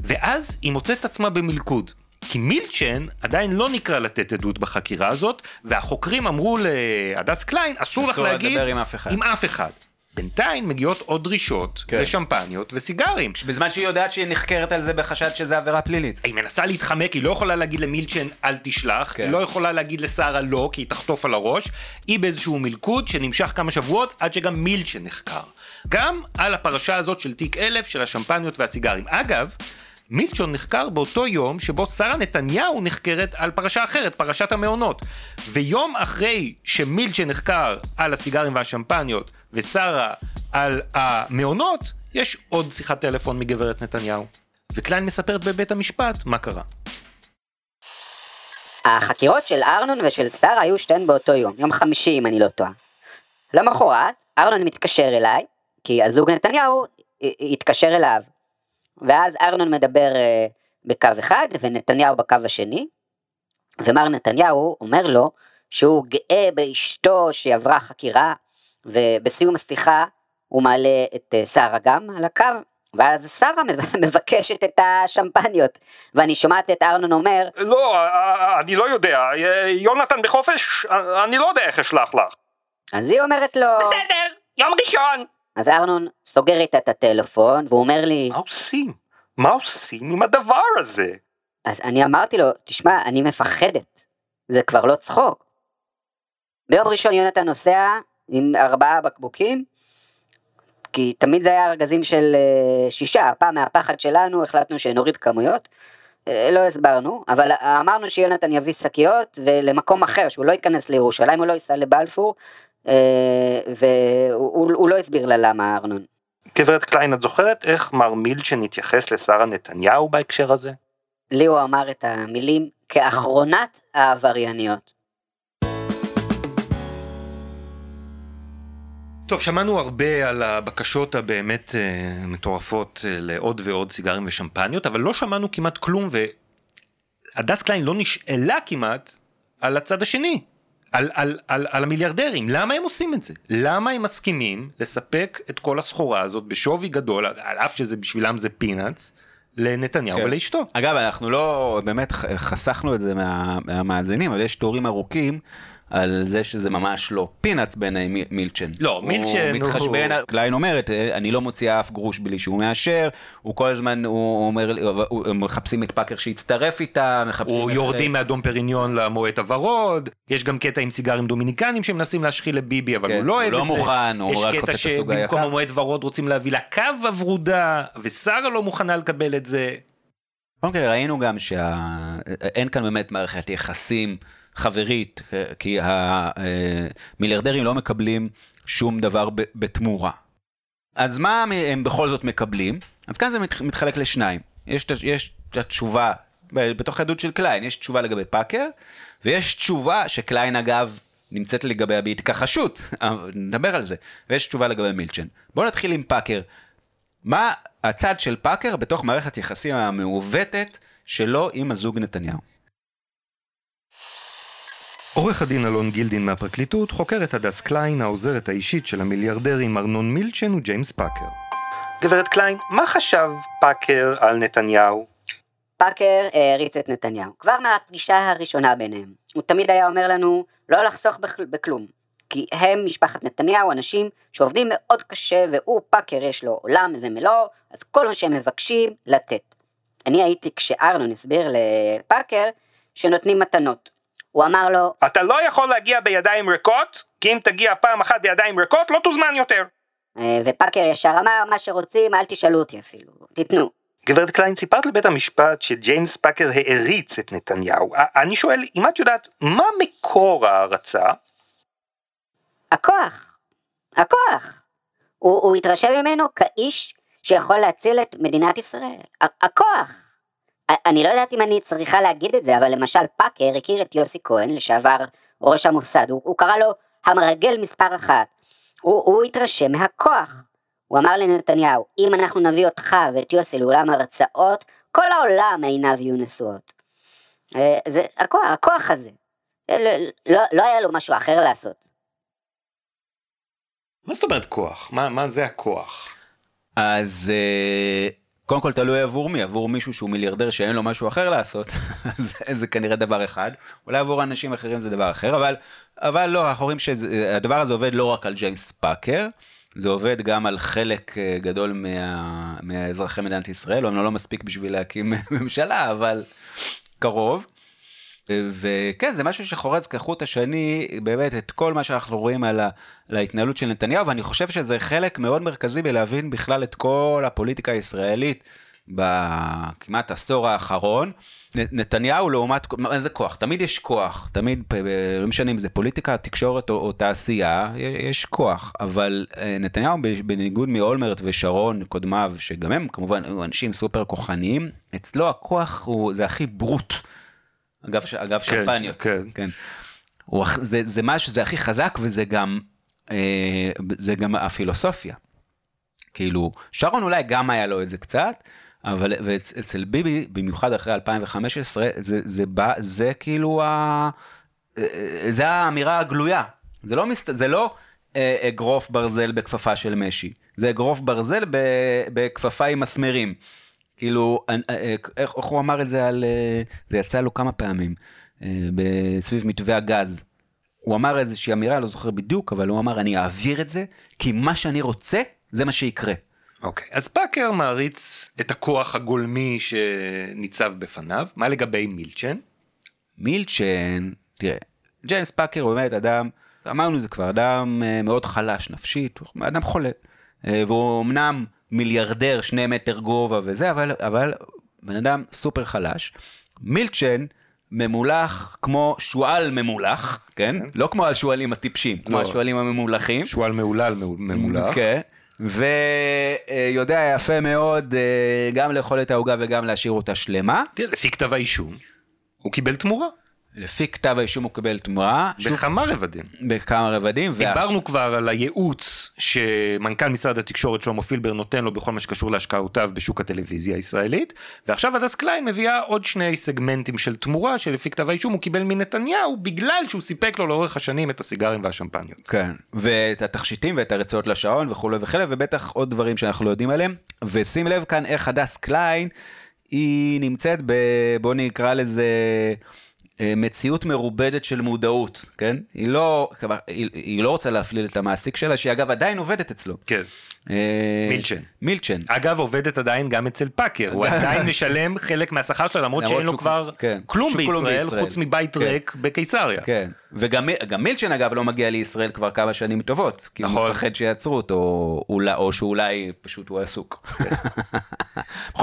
Speaker 1: ואז היא מוצאת את עצמה במלכוד. כי מילצ'ן עדיין לא נקרא לתת עדות בחקירה הזאת והחוקרים אמרו להדס קליין אסור לך
Speaker 4: אסור לה
Speaker 1: להגיד
Speaker 4: עם אף אחד."
Speaker 1: עם אף אחד. בינתיים מגיעות עוד דרישות
Speaker 4: כן.
Speaker 1: לשמפניות וסיגרים.
Speaker 4: בזמן שהיא יודעת שהיא נחקרת על זה בחשד שזה עבירה פלילית.
Speaker 1: היא מנסה להתחמק, היא לא יכולה להגיד למילצ'ן אל תשלח,
Speaker 4: כן.
Speaker 1: היא לא יכולה להגיד לשרה לא, כי היא תחטוף על הראש, היא באיזשהו מלכוד שנמשך כמה שבועות עד שגם מילצ'ן נחקר. גם על הפרשה הזאת של תיק אלף של השמפניות והסיגרים. אגב, מילצ'ון נחקר באותו יום שבו שרה נתניהו נחקרת על פרשה אחרת, פרשת המעונות. ויום אחרי שמילצ'ן נחקר על הסיגרים והשמפניות ושרה על המעונות, יש עוד שיחת טלפון מגברת נתניהו. וקליין מספרת בבית המשפט מה קרה.
Speaker 2: החקירות של ארנון ושל שרה היו שתיהן באותו יום, יום חמישי אם אני לא טועה. למחרת, ארנון מתקשר אליי, כי הזוג נתניהו ה- התקשר אליו. ואז ארנון מדבר אה, בקו אחד ונתניהו בקו השני, ומר נתניהו אומר לו שהוא גאה באשתו שהיא עברה חקירה, ובסיום השיחה הוא מעלה את אה, שרה גם על הקו, ואז שרה מבקשת את השמפניות, ואני שומעת את ארנון אומר,
Speaker 5: לא, אני לא יודע, יונתן בחופש, אני לא יודע איך אשלח לך.
Speaker 2: אז היא אומרת לו,
Speaker 3: בסדר, יום ראשון.
Speaker 2: אז ארנון סוגר איתה את הטלפון, והוא אומר לי,
Speaker 5: מה עושים? מה עושים עם הדבר הזה?
Speaker 2: אז אני אמרתי לו, תשמע, אני מפחדת, זה כבר לא צחוק. ביום ראשון יונתן נוסע עם ארבעה בקבוקים, כי תמיד זה היה ארגזים של אה, שישה, הפעם מהפחד שלנו החלטנו שנוריד כמויות, אה, לא הסברנו, אבל אמרנו שיונתן יביא שקיות ולמקום אחר, שהוא לא ייכנס לירושלים, הוא לא ייסע לבלפור, והוא הוא- הוא לא הסביר לה למה ארנון.
Speaker 5: גברת קליין, את זוכרת איך מר מילצ'ן התייחס לשרה נתניהו בהקשר הזה?
Speaker 2: לי הוא אמר את המילים כאחרונת העברייניות.
Speaker 1: טוב, שמענו הרבה על הבקשות הבאמת אה, מטורפות אה, לעוד ועוד סיגרים ושמפניות, אבל לא שמענו כמעט כלום, והדס קליין לא נשאלה כמעט על הצד השני, על, על, על, על המיליארדרים. למה הם עושים את זה? למה הם מסכימים לספק את כל הסחורה הזאת בשווי גדול, על אף שזה בשבילם זה peanuts, לנתניהו
Speaker 4: כן.
Speaker 1: ולאשתו?
Speaker 4: אגב, אנחנו לא, באמת חסכנו את זה מה, מהמאזינים, אבל יש תורים ארוכים על זה שזה ממש לא peanuts בעיני מ- מילצ'ן.
Speaker 1: לא, מילצ'ן
Speaker 4: הוא מתחשבן,
Speaker 1: הוא-
Speaker 4: קליין אומרת, "אה, אני לא מוציאה אף גרוש בלי שהוא מאשר, הוא כל הזמן, הוא אומר, הוא- הם מחפשים את פאקר שיצטרף איתה, מחפשים... איך-
Speaker 1: יורדים מאדום פריניון למועט הוורוד, יש גם קטע עם סיגרים דומיניקנים שמנסים להשחיל לביבי, אבל
Speaker 4: כן,
Speaker 1: הוא לא
Speaker 4: הוא
Speaker 1: אוהב
Speaker 4: לא
Speaker 1: את זה.
Speaker 4: מוכן, הוא
Speaker 1: יש
Speaker 4: רק
Speaker 1: קטע
Speaker 4: רוצה את הסוג
Speaker 1: שבמקום
Speaker 4: היקר.
Speaker 1: המועט ורוד רוצים להביא לה קו הוורודה, ושרה לא מוכנה לקבל את זה.
Speaker 4: קודם כל ראינו גם שאין כאן באמת מערכת יחסים חברית, כי המיליארדרים לא מקבלים שום דבר בתמורה. אז מה הם בכל זאת מקבלים? אז כאן זה מת- מתחלק לשניים. יש, את התשובה, ב- בתוך העדות של קליין, יש תשובה לגבי פאקר, ויש תשובה שקליין אגב נמצאת לגביה בהתכחשות, אבל נדבר על זה, ויש תשובה לגבי מילצ'ן. בואו נתחיל עם פאקר. מה הצד של פאקר בתוך מערכת יחסים המעוותת שלו עם הזוג נתניהו?
Speaker 1: עורך הדין אלון גילדין מהפרקליטות חוקר את הדס קליין, העוזרת האישית של המיליארדרים ארנון מילצ'ן וג'יימס פאקר.
Speaker 5: גברת קליין, מה חשב פאקר על נתניהו?
Speaker 2: פאקר העריץ את נתניהו, כבר מהפגישה הראשונה ביניהם. הוא תמיד היה אומר לנו לא לחסוך בכ- בכלום. כי הם, משפחת נתניהו, אנשים שעובדים מאוד קשה, והוא, פאקר, יש לו עולם ומלואו, אז כל מה שהם מבקשים, לתת. אני הייתי כשארנון הסביר לפאקר שנותנים מתנות. הוא אמר לו,
Speaker 5: אתה לא יכול להגיע בידיים ריקות, כי אם תגיע פעם אחת בידיים ריקות, לא תוזמן יותר.
Speaker 2: אה, ופאקר ישר אמר, מה שרוצים, אל תשאלו אותי אפילו, תיתנו.
Speaker 5: גברת קליין, סיפרת לבית המשפט שג'יימס פאקר העריץ את נתניהו. אני שואל, אם את יודעת, מה מקור ההערצה?
Speaker 2: הכוח, הכוח. הוא, הוא התרשם ממנו כאיש שיכול להציל את מדינת ישראל. הכוח. אני לא יודעת אם אני צריכה להגיד את זה, אבל למשל פאקר הכיר את יוסי כהן, לשעבר ראש המוסד, הוא, הוא קרא לו המרגל מספר אחת. הוא, הוא התרשם מהכוח. הוא אמר לנתניהו, אם אנחנו נביא אותך ואת יוסי לאולם הרצאות, כל העולם עיניו יהיו נשואות. אה, זה הכוח, הכוח הזה. לא, לא, לא היה לו משהו אחר לעשות.
Speaker 1: מה זאת אומרת כוח? מה, מה זה הכוח?
Speaker 4: אז אה, קודם כל תלוי עבור מי, עבור מישהו שהוא מיליארדר שאין לו משהו אחר לעשות, זה, זה כנראה דבר אחד, אולי עבור אנשים אחרים זה דבר אחר, אבל, אבל לא, אנחנו רואים שהדבר הזה עובד לא רק על ג'יימס פאקר, זה עובד גם על חלק אה, גדול מה, מאזרחי מדינת ישראל, אומנם לא מספיק בשביל להקים ממשלה, אבל קרוב. וכן, זה משהו שחורץ כחוט השני, באמת, את כל מה שאנחנו רואים על, ה, על ההתנהלות של נתניהו, ואני חושב שזה חלק מאוד מרכזי בלהבין בכלל את כל הפוליטיקה הישראלית בכמעט עשור האחרון. נתניהו לעומת, מה זה כוח? תמיד יש כוח, תמיד, ב- לא משנה אם זה פוליטיקה, תקשורת או, או תעשייה, יש כוח, אבל אה, נתניהו בניגוד מאולמרט ושרון, קודמיו, שגם הם כמובן היו אנשים סופר כוחניים, אצלו הכוח הוא, זה הכי ברוט. אגב, ש- אגב
Speaker 1: כן,
Speaker 4: שמפניות.
Speaker 1: כן.
Speaker 4: כן. הוא, זה, זה משהו, זה הכי חזק וזה גם, אה, זה גם הפילוסופיה. כאילו, שרון אולי גם היה לו את זה קצת, אבל ואצ- אצל ביבי, במיוחד אחרי 2015, זה, זה בא, זה כאילו ה... אה, זה האמירה הגלויה. זה לא, מסת... זה לא אה, אגרוף ברזל בכפפה של משי, זה אגרוף ברזל ב... בכפפה עם מסמרים. כאילו, אה, אה, איך, הוא אמר את זה על... אה, זה יצא לו כמה פעמים, סביב מתווה הגז. הוא אמר איזושהי אמירה, לא זוכר בדיוק, אבל הוא אמר, אני אעביר את זה, כי מה שאני רוצה, זה מה שיקרה.
Speaker 1: אוקיי, אז פאקר מעריץ את הכוח הגולמי שניצב בפניו, מה לגבי מילצ'ן?
Speaker 4: מילצ'ן, תראה, ג'יימס פאקר הוא באמת אדם, אמרנו זה כבר, אדם מאוד חלש נפשית, אדם חולה. והוא אמנם מיליארדר, שני מטר גובה וזה, אבל, אבל בן אדם סופר חלש. מילצ'ן ממולח כמו שועל ממולח, כן? לא כמו השועלים הטיפשים, כמו
Speaker 1: לא.
Speaker 4: השועלים הממולחים.
Speaker 1: שועל מהולל ממולח.
Speaker 4: כן. ויודע יפה מאוד אה, גם לאכול את העוגה וגם להשאיר אותה שלמה.
Speaker 1: תראה, לפי כתב האישום, הוא קיבל תמורה,
Speaker 4: לפי כתב האישום הוא קיבל תמורה. שוב,
Speaker 1: בכמה רבדים.
Speaker 4: בכמה רבדים.
Speaker 1: דיברנו כבר על הייעוץ שמנכ"ל משרד התקשורת שלמה פילבר נותן לו בכל מה שקשור להשקעותיו בשוק הטלוויזיה הישראלית, ועכשיו הדס קליין מביאה עוד שני סגמנטים של תמורה שלפי כתב האישום הוא קיבל מנתניהו בגלל שהוא סיפק לו לאורך השנים את הסיגרים והשמפניות.
Speaker 4: כן, ואת התכשיטים ואת הרצועות לשעון וכולי וכולי, ובטח עוד דברים שאנחנו לא יודעים עליהם. ושים לב כאן איך הדס קליין, היא נמצאת ב... בוא נקרא לזה... אה, מציאות מרובדת של מודעות, כן? היא לא, היא, היא לא רוצה להפליל את המעסיק שלה, שהיא אגב עדיין עובדת אצלו.
Speaker 1: כן.
Speaker 4: אה,
Speaker 1: מילצ'ן.
Speaker 4: מילצ'ן.
Speaker 1: אגב, עובדת עדיין גם אצל פאקר, הוא עדיין משלם חלק מהשכר שלו, למרות שאין לו כבר
Speaker 4: כן,
Speaker 1: כלום בישראל,
Speaker 4: בישראל.
Speaker 1: חוץ מבית
Speaker 4: כן.
Speaker 1: ריק בקיסריה.
Speaker 4: כן, וגם גם מילצ'ן אגב לא מגיע לישראל כבר כמה שנים טובות, כי הוא
Speaker 1: נכון.
Speaker 4: מפחד שיעצרו אותו, או, אולי- או שאולי פשוט הוא עסוק.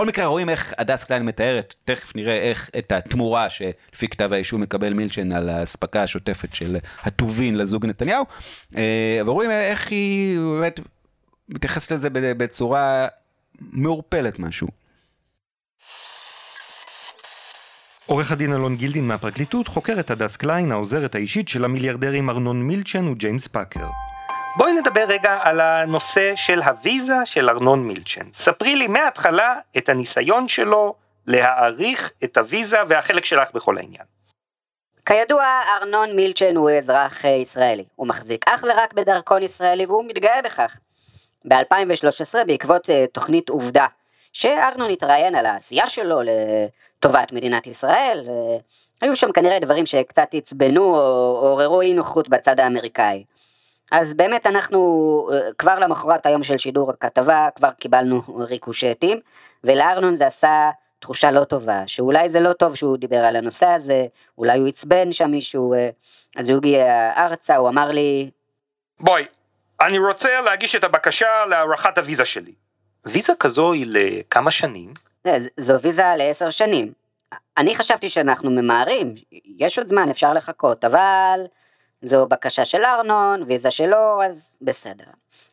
Speaker 4: מקרה רואים איך הדס קליין מתארת, תכף נראה איך את התמורה שלפי כתב האישום מקבל מילצ'ן על האספקה השוטפת של הטובין לזוג נתניהו, אה, ורואים איך היא באמת מתייחסת לזה בצורה מעורפלת משהו.
Speaker 1: עורך הדין אלון גילדין מהפרקליטות חוקר את הדס קליין, העוזרת האישית של המיליארדרים ארנון מילצ'ן וג'יימס פאקר.
Speaker 5: בואי נדבר רגע על הנושא של הוויזה של ארנון מילצ'ן. ספרי לי מההתחלה את הניסיון שלו להאריך את הוויזה והחלק שלך בכל העניין.
Speaker 2: כידוע, ארנון מילצ'ן הוא אזרח אה, ישראלי. הוא מחזיק אך ורק בדרכון ישראלי והוא מתגאה בכך. ב-2013, בעקבות אה, תוכנית עובדה, שארנון התראיין על העשייה שלו לטובת מדינת ישראל, אה, היו שם כנראה דברים שקצת עצבנו או עוררו אי נוחות בצד האמריקאי. אז באמת אנחנו אה, כבר למחרת היום של שידור הכתבה כבר קיבלנו ריקושטים ולארנון זה עשה תחושה לא טובה שאולי זה לא טוב שהוא דיבר על הנושא הזה אולי הוא עצבן שם מישהו אה, אז הוא הגיע ארצה הוא אמר לי
Speaker 5: בואי, אני רוצה להגיש את הבקשה להארכת הוויזה שלי. ויזה כזו היא לכמה שנים?
Speaker 2: "אה, זו ויזה לעשר שנים. אני חשבתי שאנחנו ממהרים יש עוד זמן אפשר לחכות אבל זו בקשה של ארנון ויזה שלו אז בסדר.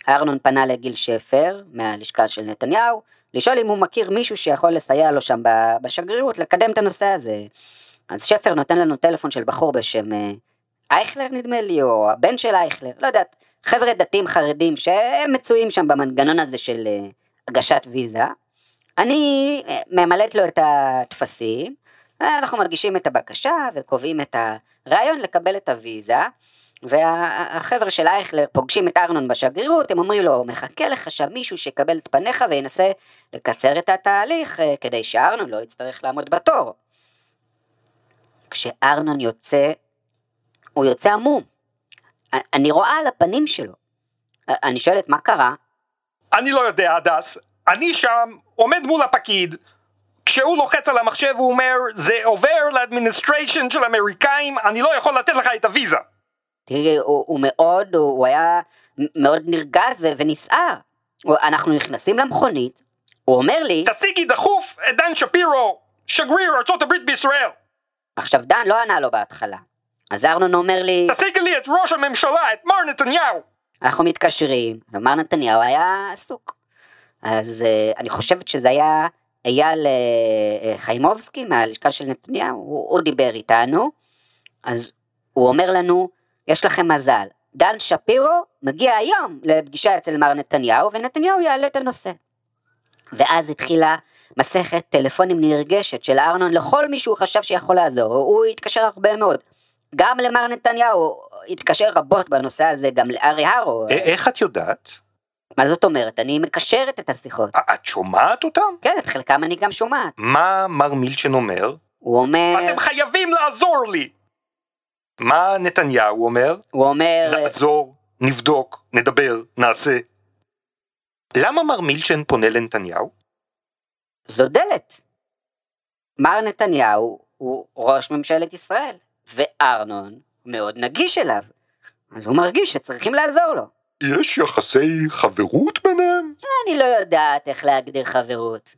Speaker 2: ארנון פנה לגיל שפר מהלשכה של נתניהו לשאול אם הוא מכיר מישהו שיכול לסייע לו שם בשגרירות לקדם את הנושא הזה. אז שפר נותן לנו טלפון של בחור בשם אה, אייכלר נדמה לי או הבן של אייכלר לא יודעת חבר'ה דתיים חרדים שהם מצויים שם במנגנון הזה של אה, הגשת ויזה. אני אה, ממלאת לו את הטפסים אנחנו מדגישים את הבקשה וקובעים את הרעיון לקבל את הוויזה. והחבר'ה של אייכלר פוגשים את ארנון בשגרירות, הם אומרים לו, מחכה לך שם מישהו שיקבל את פניך וינסה לקצר את התהליך אה, כדי שארנון לא יצטרך לעמוד בתור. כשארנון יוצא, הוא יוצא המום. אני רואה על הפנים שלו. אני שואלת, מה קרה?
Speaker 5: אני לא יודע, הדס. אני שם, עומד מול הפקיד, כשהוא לוחץ על המחשב הוא אומר, זה עובר ל administration של אמריקאים, אני לא יכול לתת לך את הוויזה.
Speaker 2: תראי, הוא, הוא מאוד, הוא, הוא היה מאוד נרגז ו- ונסער. אנחנו נכנסים למכונית, הוא אומר לי,
Speaker 5: תשיגי דחוף את דן שפירו, שגריר הברית בישראל.
Speaker 2: עכשיו דן לא ענה לו בהתחלה. אז ארנון אומר לי,
Speaker 5: תשיגי לי את ראש הממשלה, את מר נתניהו.
Speaker 2: אנחנו מתקשרים, ומר נתניהו היה עסוק. אז uh, אני חושבת שזה היה אייל uh, חיימובסקי מהלשכה של נתניהו, הוא, הוא דיבר איתנו, אז הוא אומר לנו, יש לכם מזל, דן שפירו מגיע היום לפגישה אצל מר נתניהו, ונתניהו יעלה את הנושא. ואז התחילה מסכת טלפונים נרגשת של ארנון לכל מי שהוא חשב שיכול לעזור, הוא התקשר הרבה מאוד. גם למר נתניהו, התקשר רבות בנושא הזה, גם לארי הרו.
Speaker 5: א- איך את יודעת?
Speaker 2: מה זאת אומרת? אני מקשרת את השיחות.
Speaker 5: את שומעת אותם?
Speaker 2: כן, את חלקם אני גם שומעת.
Speaker 5: מה מר מילצ'ן אומר?
Speaker 2: הוא אומר,
Speaker 5: אתם חייבים לעזור לי! מה נתניהו אומר?
Speaker 2: הוא אומר,
Speaker 5: נעזור, נבדוק, נדבר, נעשה. למה מר מילצ'ן פונה לנתניהו?
Speaker 2: זו דלת. מר נתניהו הוא ראש ממשלת ישראל, וארנון מאוד נגיש אליו. אז הוא מרגיש שצריכים לעזור לו.
Speaker 5: יש יחסי חברות ביניהם?
Speaker 2: אני לא יודעת איך להגדיר חברות.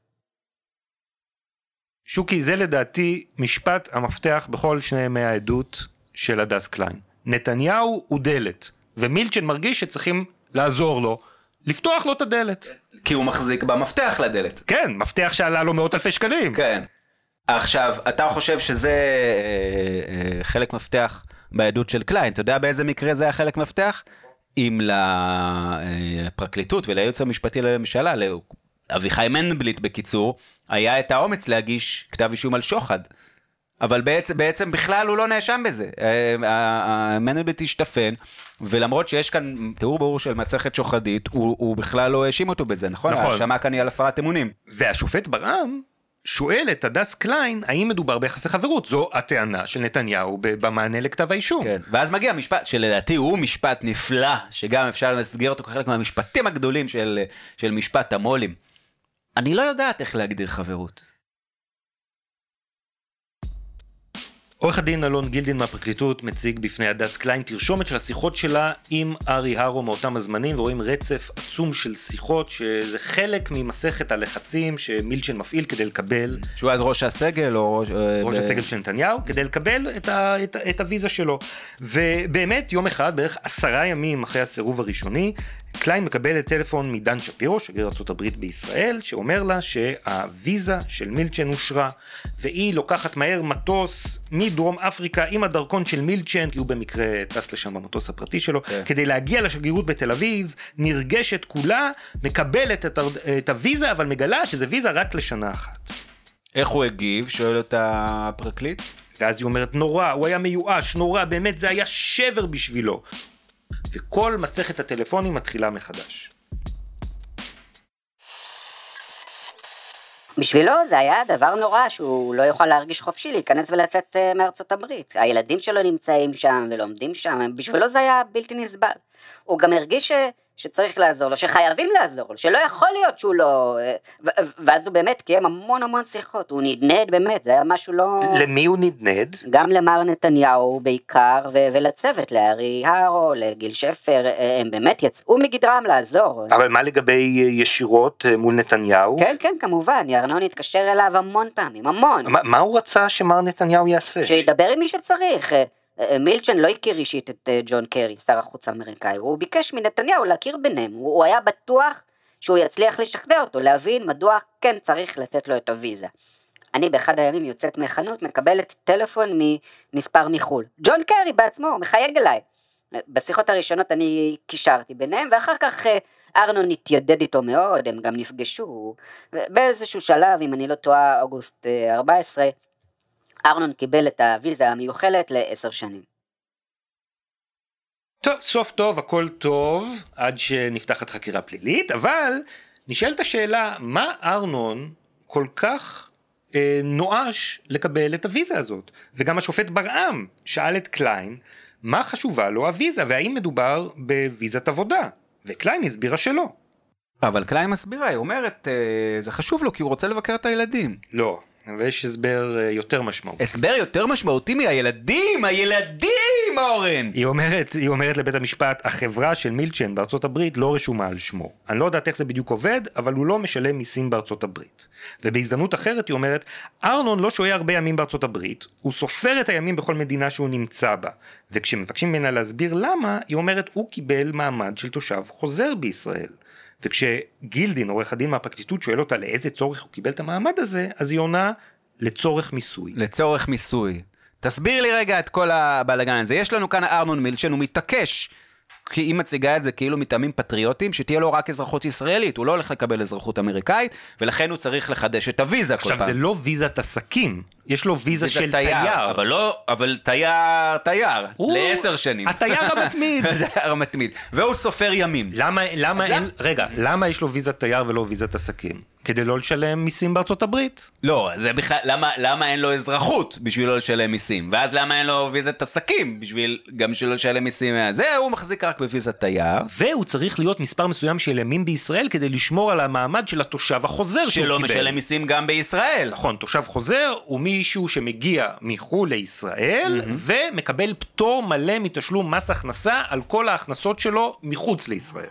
Speaker 1: שוקי, זה לדעתי משפט המפתח בכל שני ימי העדות של הדס קליין. נתניהו הוא דלת, ומילצ'ן מרגיש שצריכים לעזור לו, לפתוח לו את הדלת.
Speaker 4: כי הוא מחזיק במפתח לדלת.
Speaker 1: כן, מפתח שעלה לו מאות אלפי שקלים.
Speaker 4: כן. עכשיו, אתה חושב שזה אה, אה, חלק מפתח בעדות של קליין, אתה יודע באיזה מקרה זה היה חלק מפתח? אם לפרקליטות ולייעוץ המשפטי לממשלה, לאביחי מנדלבליט בקיצור, היה את האומץ להגיש כתב אישום על שוחד. אבל בעצם, בעצם בכלל הוא לא נאשם בזה. אה, אה, מנדלבליט השתפן, ולמרות שיש כאן תיאור ברור של מסכת שוחדית, הוא, הוא בכלל לא האשים אותו בזה, נכון?
Speaker 1: נכון.
Speaker 4: ההאשמה כאן היא על הפרת אמונים.
Speaker 1: והשופט ברעם, שואל את הדס קליין האם מדובר ביחסי חברות, זו הטענה של נתניהו במענה לכתב האישום.
Speaker 4: כן, ואז מגיע משפט שלדעתי הוא משפט נפלא, שגם אפשר למסגר אותו כחלק מהמשפטים הגדולים של, של משפט המו"לים. אני לא יודעת איך להגדיר חברות.
Speaker 1: עורך הדין אלון גילדין מהפרקליטות מציג בפני הדס קליין תרשומת של השיחות שלה עם ארי הרו מאותם הזמנים ורואים רצף עצום של שיחות שזה חלק ממסכת הלחצים שמילצ'ן מפעיל כדי לקבל
Speaker 4: שהוא אז ראש הסגל או ראש... אה,
Speaker 1: ראש
Speaker 4: ב-
Speaker 1: הסגל של נתניהו כדי לקבל את, ה, את, את הוויזה שלו. ובאמת יום אחד בערך עשרה ימים אחרי הסירוב הראשוני קליין מקבלת טלפון מדן שפירו שגריר ארה"ב בישראל שאומר לה שהוויזה של מילצ'ן אושרה והיא לוקחת מהר מטוס מדרום אפריקה עם הדרכון של מילצ'ן כי הוא במקרה טס לשם במטוס הפרטי שלו
Speaker 4: כן.
Speaker 1: כדי להגיע לשגרירות בתל אביב נרגשת כולה מקבלת את, את הוויזה אבל מגלה שזה ויזה רק לשנה אחת.
Speaker 4: איך הוא הגיב? שואל אותה הפרקליט.
Speaker 1: ואז היא אומרת נורא, הוא היה מיואש, נורא, באמת זה היה שבר בשבילו. וכל מסכת הטלפונים מתחילה מחדש.
Speaker 2: בשבילו זה היה דבר נורא שהוא לא יוכל להרגיש חופשי להיכנס ולצאת אה, מארצות הברית. הילדים שלו נמצאים שם ולומדים שם, בשבילו זה היה בלתי נסבל. הוא גם הרגיש ש, שצריך לעזור לו, שחייבים לעזור לו, שלא יכול להיות שהוא לא... אה, ואז הוא באמת קיים המון המון שיחות, הוא נדנד באמת, זה היה משהו לא...
Speaker 5: למי הוא נדנד?
Speaker 2: גם למר נתניהו בעיקר, ו- ולצוות, לארי הרו, לגיל שפר, אה, הם באמת יצאו מגדרם לעזור.
Speaker 5: אבל מה לגבי אה, ישירות אה, מול נתניהו?
Speaker 2: כן, כן, כמובן, ירנון התקשר אליו המון פעמים, המון.
Speaker 5: מה, מה הוא רצה שמר נתניהו יעשה?
Speaker 2: שידבר עם מי שצריך. אה, אה, מילצ'ן לא הכיר אישית את אה, ג'ון קרי, שר החוץ האמריקאי, הוא ביקש מנתניהו להכיר ביניהם, הוא היה בטוח שהוא יצליח לשכנע אותו, להבין מדוע כן צריך לתת לו את הוויזה. אני באחד הימים יוצאת מהחנות, מקבלת טלפון ממספר מחו"ל. ג'ון קרי בעצמו, מחייג אליי. בשיחות הראשונות אני קישרתי ביניהם, ואחר כך ארנון התיידד איתו מאוד, הם גם נפגשו. באיזשהו שלב, אם אני לא טועה, אוגוסט אה, 14, ארנון קיבל את הוויזה המיוחלת לעשר שנים.
Speaker 1: טוב, סוף טוב, הכל טוב, עד שנפתחת חקירה פלילית, אבל נשאלת השאלה, מה ארנון כל כך אה, נואש לקבל את הוויזה הזאת? וגם השופט ברעם שאל את קליין, מה חשובה לו הוויזה, והאם מדובר בוויזת עבודה? וקליין הסבירה שלא.
Speaker 4: אבל קליין מסבירה, היא אומרת, אה, זה חשוב לו כי הוא רוצה לבקר את הילדים.
Speaker 1: לא, ויש הסבר אה, יותר משמעותי.
Speaker 4: הסבר יותר משמעותי מהילדים, הילדים, אורן!
Speaker 1: היא אומרת, היא אומרת לבית המשפט, החברה של מילצ'ן בארצות הברית לא רשומה על שמו. אני לא יודעת איך זה בדיוק עובד, אבל הוא לא משלם מיסים בארצות הברית. ובהזדמנות אחרת היא אומרת, ארנון לא שוהה הרבה ימים בארצות הברית, הוא סופר את הימים בכל מדינה שהוא נמצא בה. וכשמבקשים ממנה להסביר למה, היא אומרת, הוא קיבל מעמד של תושב חוזר בישראל. וכשגילדין, עורך הדין מהפרקליטות, שואל אותה לאיזה צורך הוא קיבל את המעמד הזה, אז היא עונה, לצורך מיסוי.
Speaker 4: לצורך מיסוי. תסביר לי רגע את כל הבלאגן הזה. יש לנו כאן ארנון מילצ'ן, הוא מתעקש. כי היא מציגה את זה כאילו מטעמים פטריוטיים, שתהיה לו רק אזרחות ישראלית, הוא לא הולך לקבל אזרחות אמריקאית, ולכן הוא צריך לחדש את הוויזה כל
Speaker 1: עכשיו
Speaker 4: פעם.
Speaker 1: זה לא ויזת עסקים, יש לו ויזה של תייר.
Speaker 4: אבל לא, אבל תייר, תייר, לעשר שנים.
Speaker 1: התייר המתמיד.
Speaker 4: התייר המתמיד. והוא סופר ימים.
Speaker 1: למה, למה אין? רגע, למה יש לו ויזת תייר ולא ויזת עסקים? כדי לא לשלם מיסים בארצות הברית.
Speaker 4: לא, זה בכלל, למה, למה אין לו אזרחות בשביל לא לשלם מיסים? ואז למה אין לו ויזת עסקים בשביל גם שלא לשלם מיסים? זה הוא מחזיק רק בוויזת תייר.
Speaker 1: והוא צריך להיות מספר מסוים של ימים בישראל כדי לשמור על המעמד של התושב החוזר שהוא
Speaker 4: שלא
Speaker 1: קיבל.
Speaker 4: משלם מיסים גם בישראל.
Speaker 1: נכון, תושב חוזר הוא מישהו שמגיע מחו"ל לישראל ומקבל פטור מלא מתשלום מס הכנסה על כל ההכנסות שלו מחוץ לישראל.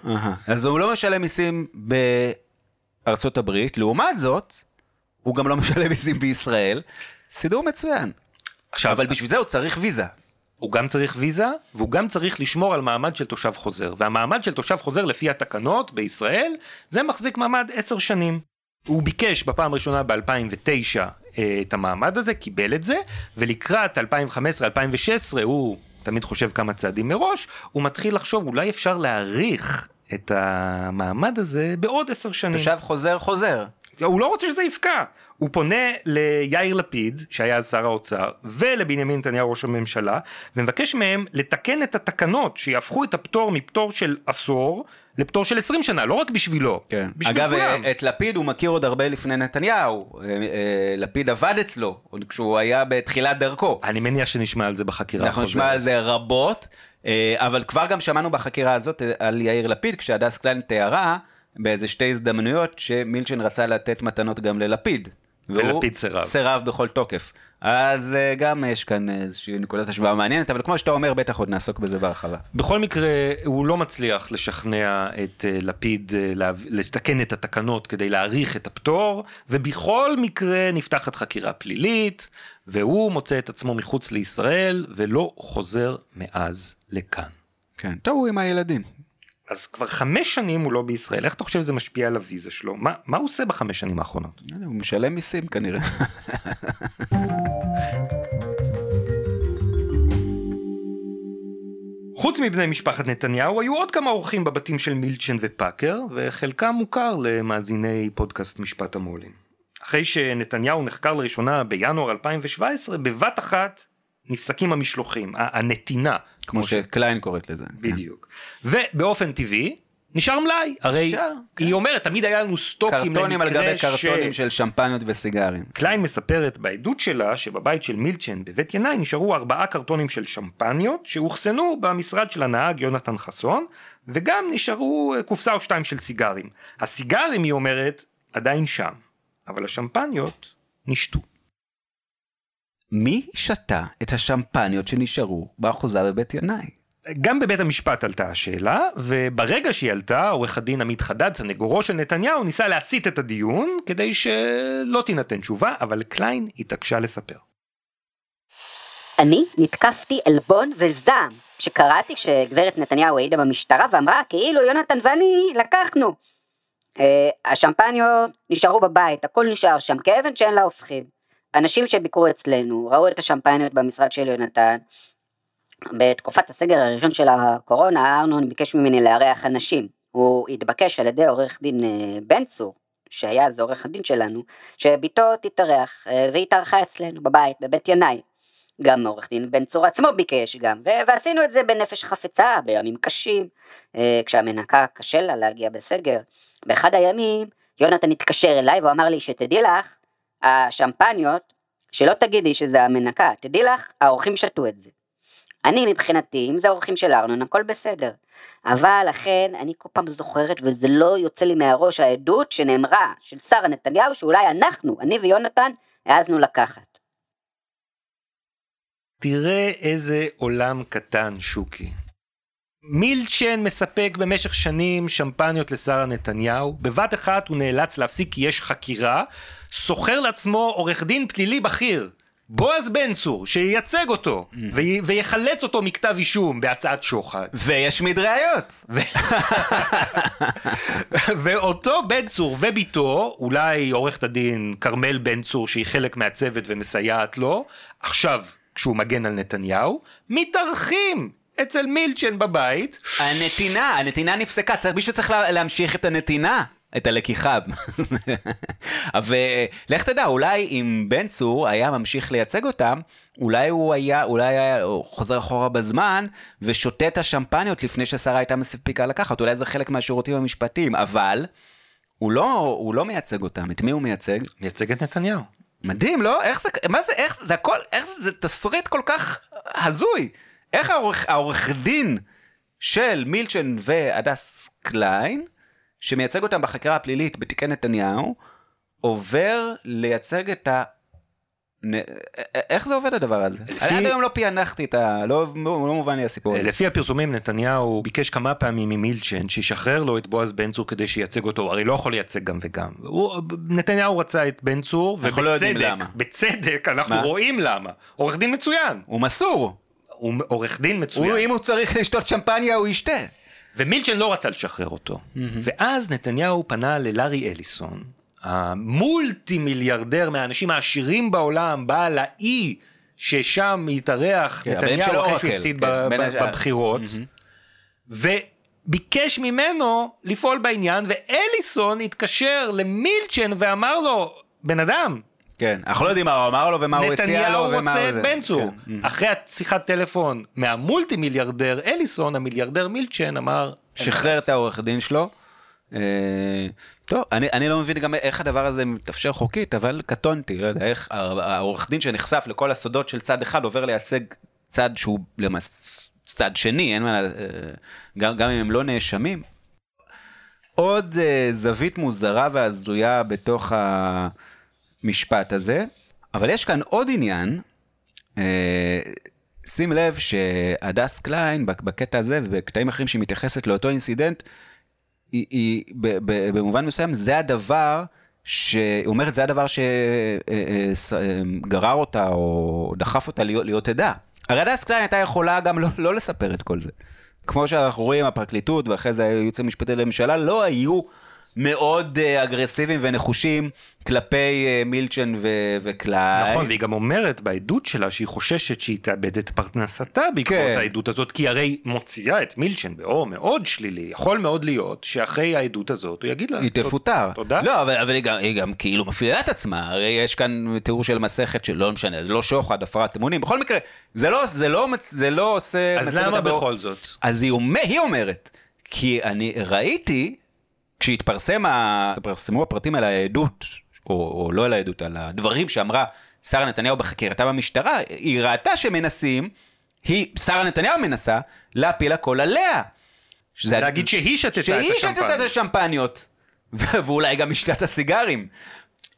Speaker 4: אז הוא לא משלם מיסים בארצות הברית, לעומת זאת, הוא גם לא משלם מיסים בישראל. סידור מצוין.
Speaker 1: עכשיו,
Speaker 4: אבל בשביל זה הוא צריך ויזה.
Speaker 1: הוא גם צריך ויזה, והוא גם צריך לשמור על מעמד של תושב חוזר. והמעמד של תושב חוזר לפי התקנות בישראל, זה מחזיק מעמד עשר שנים. הוא ביקש בפעם הראשונה ב-2009 את המעמד הזה, קיבל את זה, ולקראת 2015-2016 הוא תמיד חושב כמה צעדים מראש, הוא מתחיל לחשוב אולי אפשר להאריך את המעמד הזה בעוד עשר שנים.
Speaker 4: תושב חוזר חוזר.
Speaker 1: הוא לא רוצה שזה יפקע. הוא פונה ליאיר לפיד, שהיה אז שר האוצר, ולבנימין נתניהו ראש הממשלה, ומבקש מהם לתקן את התקנות שיהפכו את הפטור מפטור של עשור לפטור של 20 שנה, לא רק בשבילו,
Speaker 4: כן.
Speaker 1: בשביל
Speaker 4: אגב,
Speaker 1: כולם.
Speaker 4: את לפיד הוא מכיר עוד הרבה לפני נתניהו. אה, אה, לפיד עבד אצלו, עוד כשהוא היה בתחילת דרכו.
Speaker 1: אני מניח שנשמע על זה בחקירה
Speaker 4: אנחנו. נשמע על זה רבות, אה, אבל כבר גם שמענו בחקירה הזאת אה, על יאיר לפיד, כשהדס קליין תיארה באיזה שתי הזדמנויות שמילצ'ן רצה לתת מתנות גם ללפיד. והוא
Speaker 1: ולפיד סירב.
Speaker 4: סירב בכל תוקף. אז אה, גם יש כאן איזושהי נקודת השוואה מעניינת, אבל כמו שאתה אומר, בטח עוד נעסוק בזה בהרחבה.
Speaker 1: בכל מקרה, הוא לא מצליח לשכנע את אה, לפיד אה, לתקן את התקנות כדי להאריך את הפטור, ובכל מקרה נפתחת חקירה פלילית, והוא מוצא את עצמו מחוץ לישראל, ולא חוזר מאז לכאן.
Speaker 4: כן, טוב, הוא עם הילדים.
Speaker 1: אז כבר חמש שנים הוא לא בישראל, איך אתה חושב שזה משפיע על הוויזה שלו? מה, מה הוא עושה בחמש שנים האחרונות?
Speaker 4: לא הוא משלם מיסים כנראה.
Speaker 1: חוץ מבני משפחת נתניהו, היו עוד כמה אורחים בבתים של מילצ'ן ופאקר, וחלקם מוכר למאזיני פודקאסט משפט המו"לים. אחרי שנתניהו נחקר לראשונה בינואר 2017, בבת אחת נפסקים המשלוחים, הנתינה,
Speaker 4: כמו שקליין קוראת לזה.
Speaker 1: בדיוק. ובאופן טבעי, נשאר מלאי, הרי
Speaker 4: נשאר,
Speaker 1: היא אומרת, תמיד היה לנו סטוקים
Speaker 4: קרטונים על גבי קרטונים של שמפניות וסיגרים.
Speaker 1: קליין מספרת בעדות שלה שבבית של מילצ'ן בבית ינאי נשארו ארבעה קרטונים של שמפניות שאוחסנו במשרד של הנהג יונתן חסון וגם נשארו אה, קופסה או שתיים של סיגרים. הסיגרים היא אומרת עדיין שם אבל השמפניות נשתו.
Speaker 4: מי שתה את השמפניות שנשארו באחוזה בבית ינאי?
Speaker 1: גם בבית המשפט עלתה השאלה וברגע שהיא עלתה עורך הדין עמית חדד סנגורו של נתניהו ניסה להסיט את הדיון כדי שלא תינתן תשובה אבל קליין התעקשה לספר.
Speaker 2: אני נתקפתי עלבון וזעם כשקראתי שגברת נתניהו העידה במשטרה ואמרה כאילו יונתן ואני לקחנו. Uh, השמפניות נשארו בבית, הכל נשאר שם כאבן שאין לה הופכין. אנשים שביקרו אצלנו ראו את השמפניות במשרד של יונתן. בתקופת הסגר הראשון של הקורונה ארנון ביקש ממני לארח אנשים. הוא התבקש על ידי עורך דין uh, בן צור, שהיה אז עורך הדין שלנו, שבתו תתארח, uh, והיא התארחה אצלנו בבית, בבית ינאי. גם עורך דין בן צור עצמו ביקש גם, ועשינו את זה בנפש חפצה, בימים קשים, אה, כשהמנקה קשה לה להגיע בסגר. באחד הימים יונתן התקשר אליי והוא אמר לי שתדעי לך, השמפניות, שלא תגידי שזה המנקה, תדעי לך, האורחים שתו את זה. אני מבחינתי, אם זה האורחים של ארנון, הכל בסדר. אבל לכן, אני כל פעם זוכרת, וזה לא יוצא לי מהראש, העדות שנאמרה של שרה נתניהו, שאולי אנחנו, אני ויונתן, העזנו לקחת.
Speaker 1: תראה איזה עולם קטן, שוקי. מילצ'ן מספק במשך שנים שמפניות לשרה נתניהו, בבת אחת הוא נאלץ להפסיק כי יש חקירה, שוכר לעצמו עורך דין פלילי בכיר, בועז בן צור, שייצג אותו, וי- ויחלץ אותו מכתב אישום בהצעת שוחד.
Speaker 4: וישמיד ראיות.
Speaker 1: ואותו בן צור ובתו, אולי עורכת הדין כרמל בן צור שהיא חלק מהצוות ומסייעת לו, עכשיו כשהוא מגן על נתניהו, מתארחים אצל מילצ'ן בבית.
Speaker 4: הנתינה, הנתינה נפסקה, צריך, מישהו צריך לה, להמשיך את הנתינה. את הלקיחה. ולך תדע, אולי אם בן צור היה ממשיך לייצג אותם, אולי הוא היה, אולי היה חוזר אחורה בזמן ושותה את השמפניות לפני ששרה הייתה מספיקה לקחת, אולי זה חלק מהשירותים המשפטיים, אבל הוא לא, הוא לא מייצג אותם, את מי הוא מייצג?
Speaker 1: מייצג את נתניהו.
Speaker 4: מדהים, לא? איך זה, מה זה, איך, זה הכל, איך זה, זה תסריט כל כך הזוי. איך העורך, העורך דין של מילצ'ן והדס קליין, שמייצג אותם בחקירה הפלילית בתיקי נתניהו, עובר לייצג את ה... איך זה עובד הדבר הזה?
Speaker 1: לפי-
Speaker 4: אני עד היום לא פענחתי את ה... לא, לא מובן לי הסיפור הזה.
Speaker 1: לפי הפרסומים נתניהו ביקש כמה פעמים ממילצ'ן שישחרר לו את בועז בן צור כדי שייצג אותו, הרי לא יכול לייצג גם וגם. הוא, נתניהו רצה את בן צור,
Speaker 4: לא
Speaker 1: ובצדק,
Speaker 4: למה.
Speaker 1: בצדק אנחנו
Speaker 4: מה?
Speaker 1: רואים למה. עורך דין מצוין,
Speaker 4: הוא מסור.
Speaker 1: הוא עורך דין מצוין.
Speaker 4: הוא, אם הוא צריך לשתות שמפניה, הוא ישתה.
Speaker 1: ומילצ'ן לא רצה לשחרר אותו. ואז נתניהו פנה ללארי אליסון, המולטי מיליארדר מהאנשים העשירים בעולם, בעל האי ששם התארח
Speaker 4: כן,
Speaker 1: נתניהו אחרי שהוא הפסיד
Speaker 4: כן.
Speaker 1: בבחירות. וביקש ממנו לפעול בעניין, ואליסון התקשר למילצ'ן ואמר לו, בן אדם,
Speaker 4: כן, אנחנו לא יודעים מה הוא אמר לו ומה הוא הציע לו
Speaker 1: נתניהו
Speaker 4: ומה
Speaker 1: רוצה
Speaker 4: הוא
Speaker 1: את
Speaker 4: זה.
Speaker 1: בן צור.
Speaker 4: כן.
Speaker 1: אחרי השיחת טלפון מהמולטי מיליארדר אליסון, המיליארדר מילצ'ן אמר,
Speaker 4: שחרר את העורך דין שלו. אה, טוב, אני, אני לא מבין גם איך הדבר הזה מתאפשר חוקית, אבל קטונתי, לא יודע איך העורך דין שנחשף לכל הסודות של צד אחד עובר לייצג צד שהוא למעשה צד שני, אין מה, אה, גם, גם אם הם לא נאשמים. עוד אה, זווית מוזרה והזויה בתוך המשפט הזה, אבל יש כאן עוד עניין. אה, שים לב שהדס קליין בקטע הזה ובקטעים אחרים שהיא מתייחסת לאותו incident, היא, היא ב, ב, במובן מסוים זה הדבר, שהיא אומרת זה הדבר שגרר אותה או דחף אותה להיות, להיות עדה. הרי הדס קליין הייתה יכולה גם לא, לא לספר את כל זה. כמו שאנחנו רואים, הפרקליטות ואחרי זה הייעוץ המשפטי לממשלה לא היו מאוד אה, אגרסיביים ונחושים כלפי אה, מילצ'ן ו- וקליין.
Speaker 1: נכון, והיא גם אומרת בעדות שלה שהיא חוששת שהיא תאבד את פרנסתה בעקבות
Speaker 4: כן.
Speaker 1: העדות הזאת, כי הרי מוציאה את מילצ'ן באור מאוד שלילי, יכול מאוד להיות שאחרי העדות הזאת הוא יגיד לה,
Speaker 4: היא תפוטר.
Speaker 1: תודה.
Speaker 4: לא, אבל, אבל היא, גם, היא גם כאילו מפעילה את עצמה, הרי יש כאן תיאור של מסכת שלא משנה, זה לא שוחד, הפרת אמונים, בכל מקרה, זה לא, זה לא, זה לא עושה...
Speaker 1: אז למה בכל זאת?
Speaker 4: אז היא, אומר, היא אומרת, כי אני ראיתי, כשהתפרסם, ה- התפרסמו הפרטים על העדות, או, או לא על העדות, על הדברים שאמרה שרה נתניהו בחקירתה במשטרה, היא ראתה שמנסים, היא, שרה נתניהו מנסה, להפיל הכל עליה. שזה-
Speaker 1: להגיד שהיא שתתה את
Speaker 4: שהיא שתתה את
Speaker 1: השמפניות.
Speaker 4: השמפניות. ואולי גם השתה את הסיגרים.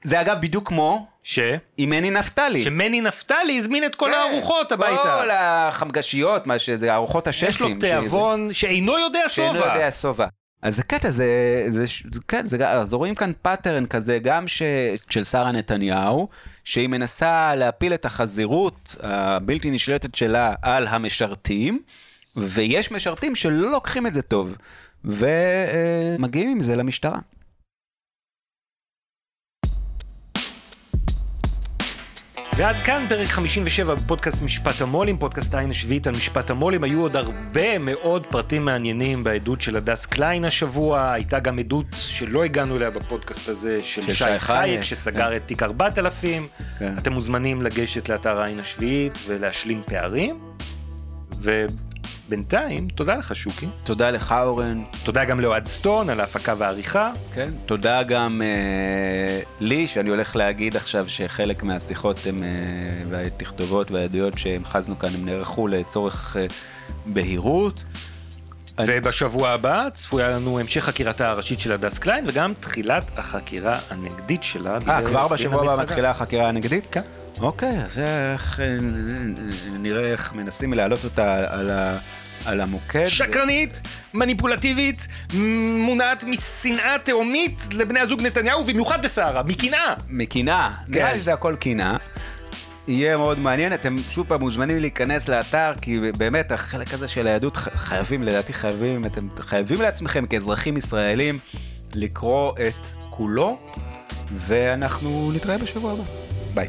Speaker 4: זה אגב בדיוק כמו
Speaker 1: ש?
Speaker 4: עם מני נפתלי.
Speaker 1: שמני נפתלי הזמין את כל הארוחות
Speaker 4: כן. כל
Speaker 1: הביתה.
Speaker 4: החמגשיות, מה שזה, ארוחות השפים.
Speaker 1: יש לו תיאבון שאינו יודע
Speaker 4: שאינו
Speaker 1: שובע.
Speaker 4: יודע שובע. אז זה קטע, זה, זה, זה כן, זה, אז רואים כאן pattern כזה, גם ש, של שרה נתניהו, שהיא מנסה להפיל את החזירות הבלתי נשלטת שלה על המשרתים, ויש משרתים שלא לוקחים את זה טוב, ומגיעים עם זה למשטרה.
Speaker 1: ועד כאן פרק 57 בפודקאסט משפט המו"לים, פודקאסט העין השביעית על משפט המו"לים. היו עוד הרבה מאוד פרטים מעניינים בעדות של הדס קליין השבוע, הייתה גם עדות שלא הגענו אליה בפודקאסט הזה, של,
Speaker 4: של
Speaker 1: שי חייק, שסגר
Speaker 4: כן.
Speaker 1: את תיק 4000.
Speaker 4: כן.
Speaker 1: אתם מוזמנים לגשת לאתר העין השביעית ולהשלים פערים. ובינתיים, תודה לך שוקי.
Speaker 4: תודה לך אורן,
Speaker 1: תודה גם לאוהד סטון על ההפקה והעריכה.
Speaker 4: כן. תודה גם אה, לי, שאני הולך להגיד עכשיו שחלק מהשיחות הם, אה, והתכתובות והעדויות שהמחזנו כאן, הם נערכו לצורך אה, בהירות.
Speaker 1: ובשבוע הבא צפויה לנו המשך חקירתה הראשית של הדס קליין וגם תחילת החקירה הנגדית שלה.
Speaker 4: אה, כבר בשבוע הבא. מתחילה החקירה הנגדית?
Speaker 1: כן.
Speaker 4: אוקיי, אז איך אה, נראה איך מנסים להעלות אותה על, ה, על המוקד.
Speaker 1: שקרנית, מניפולטיבית, מונעת משנאה תהומית לבני הזוג נתניהו, ובמיוחד לסערה, מקנאה.
Speaker 4: מקנאה, כן. נראה לי שזה הכל קנאה. יהיה מאוד מעניין, אתם שוב פעם מוזמנים להיכנס לאתר, כי באמת החלק הזה של היהדות חייבים, לדעתי חייבים, אתם חייבים לעצמכם כאזרחים ישראלים לקרוא את כולו, ואנחנו נתראה בשבוע הבא. ביי.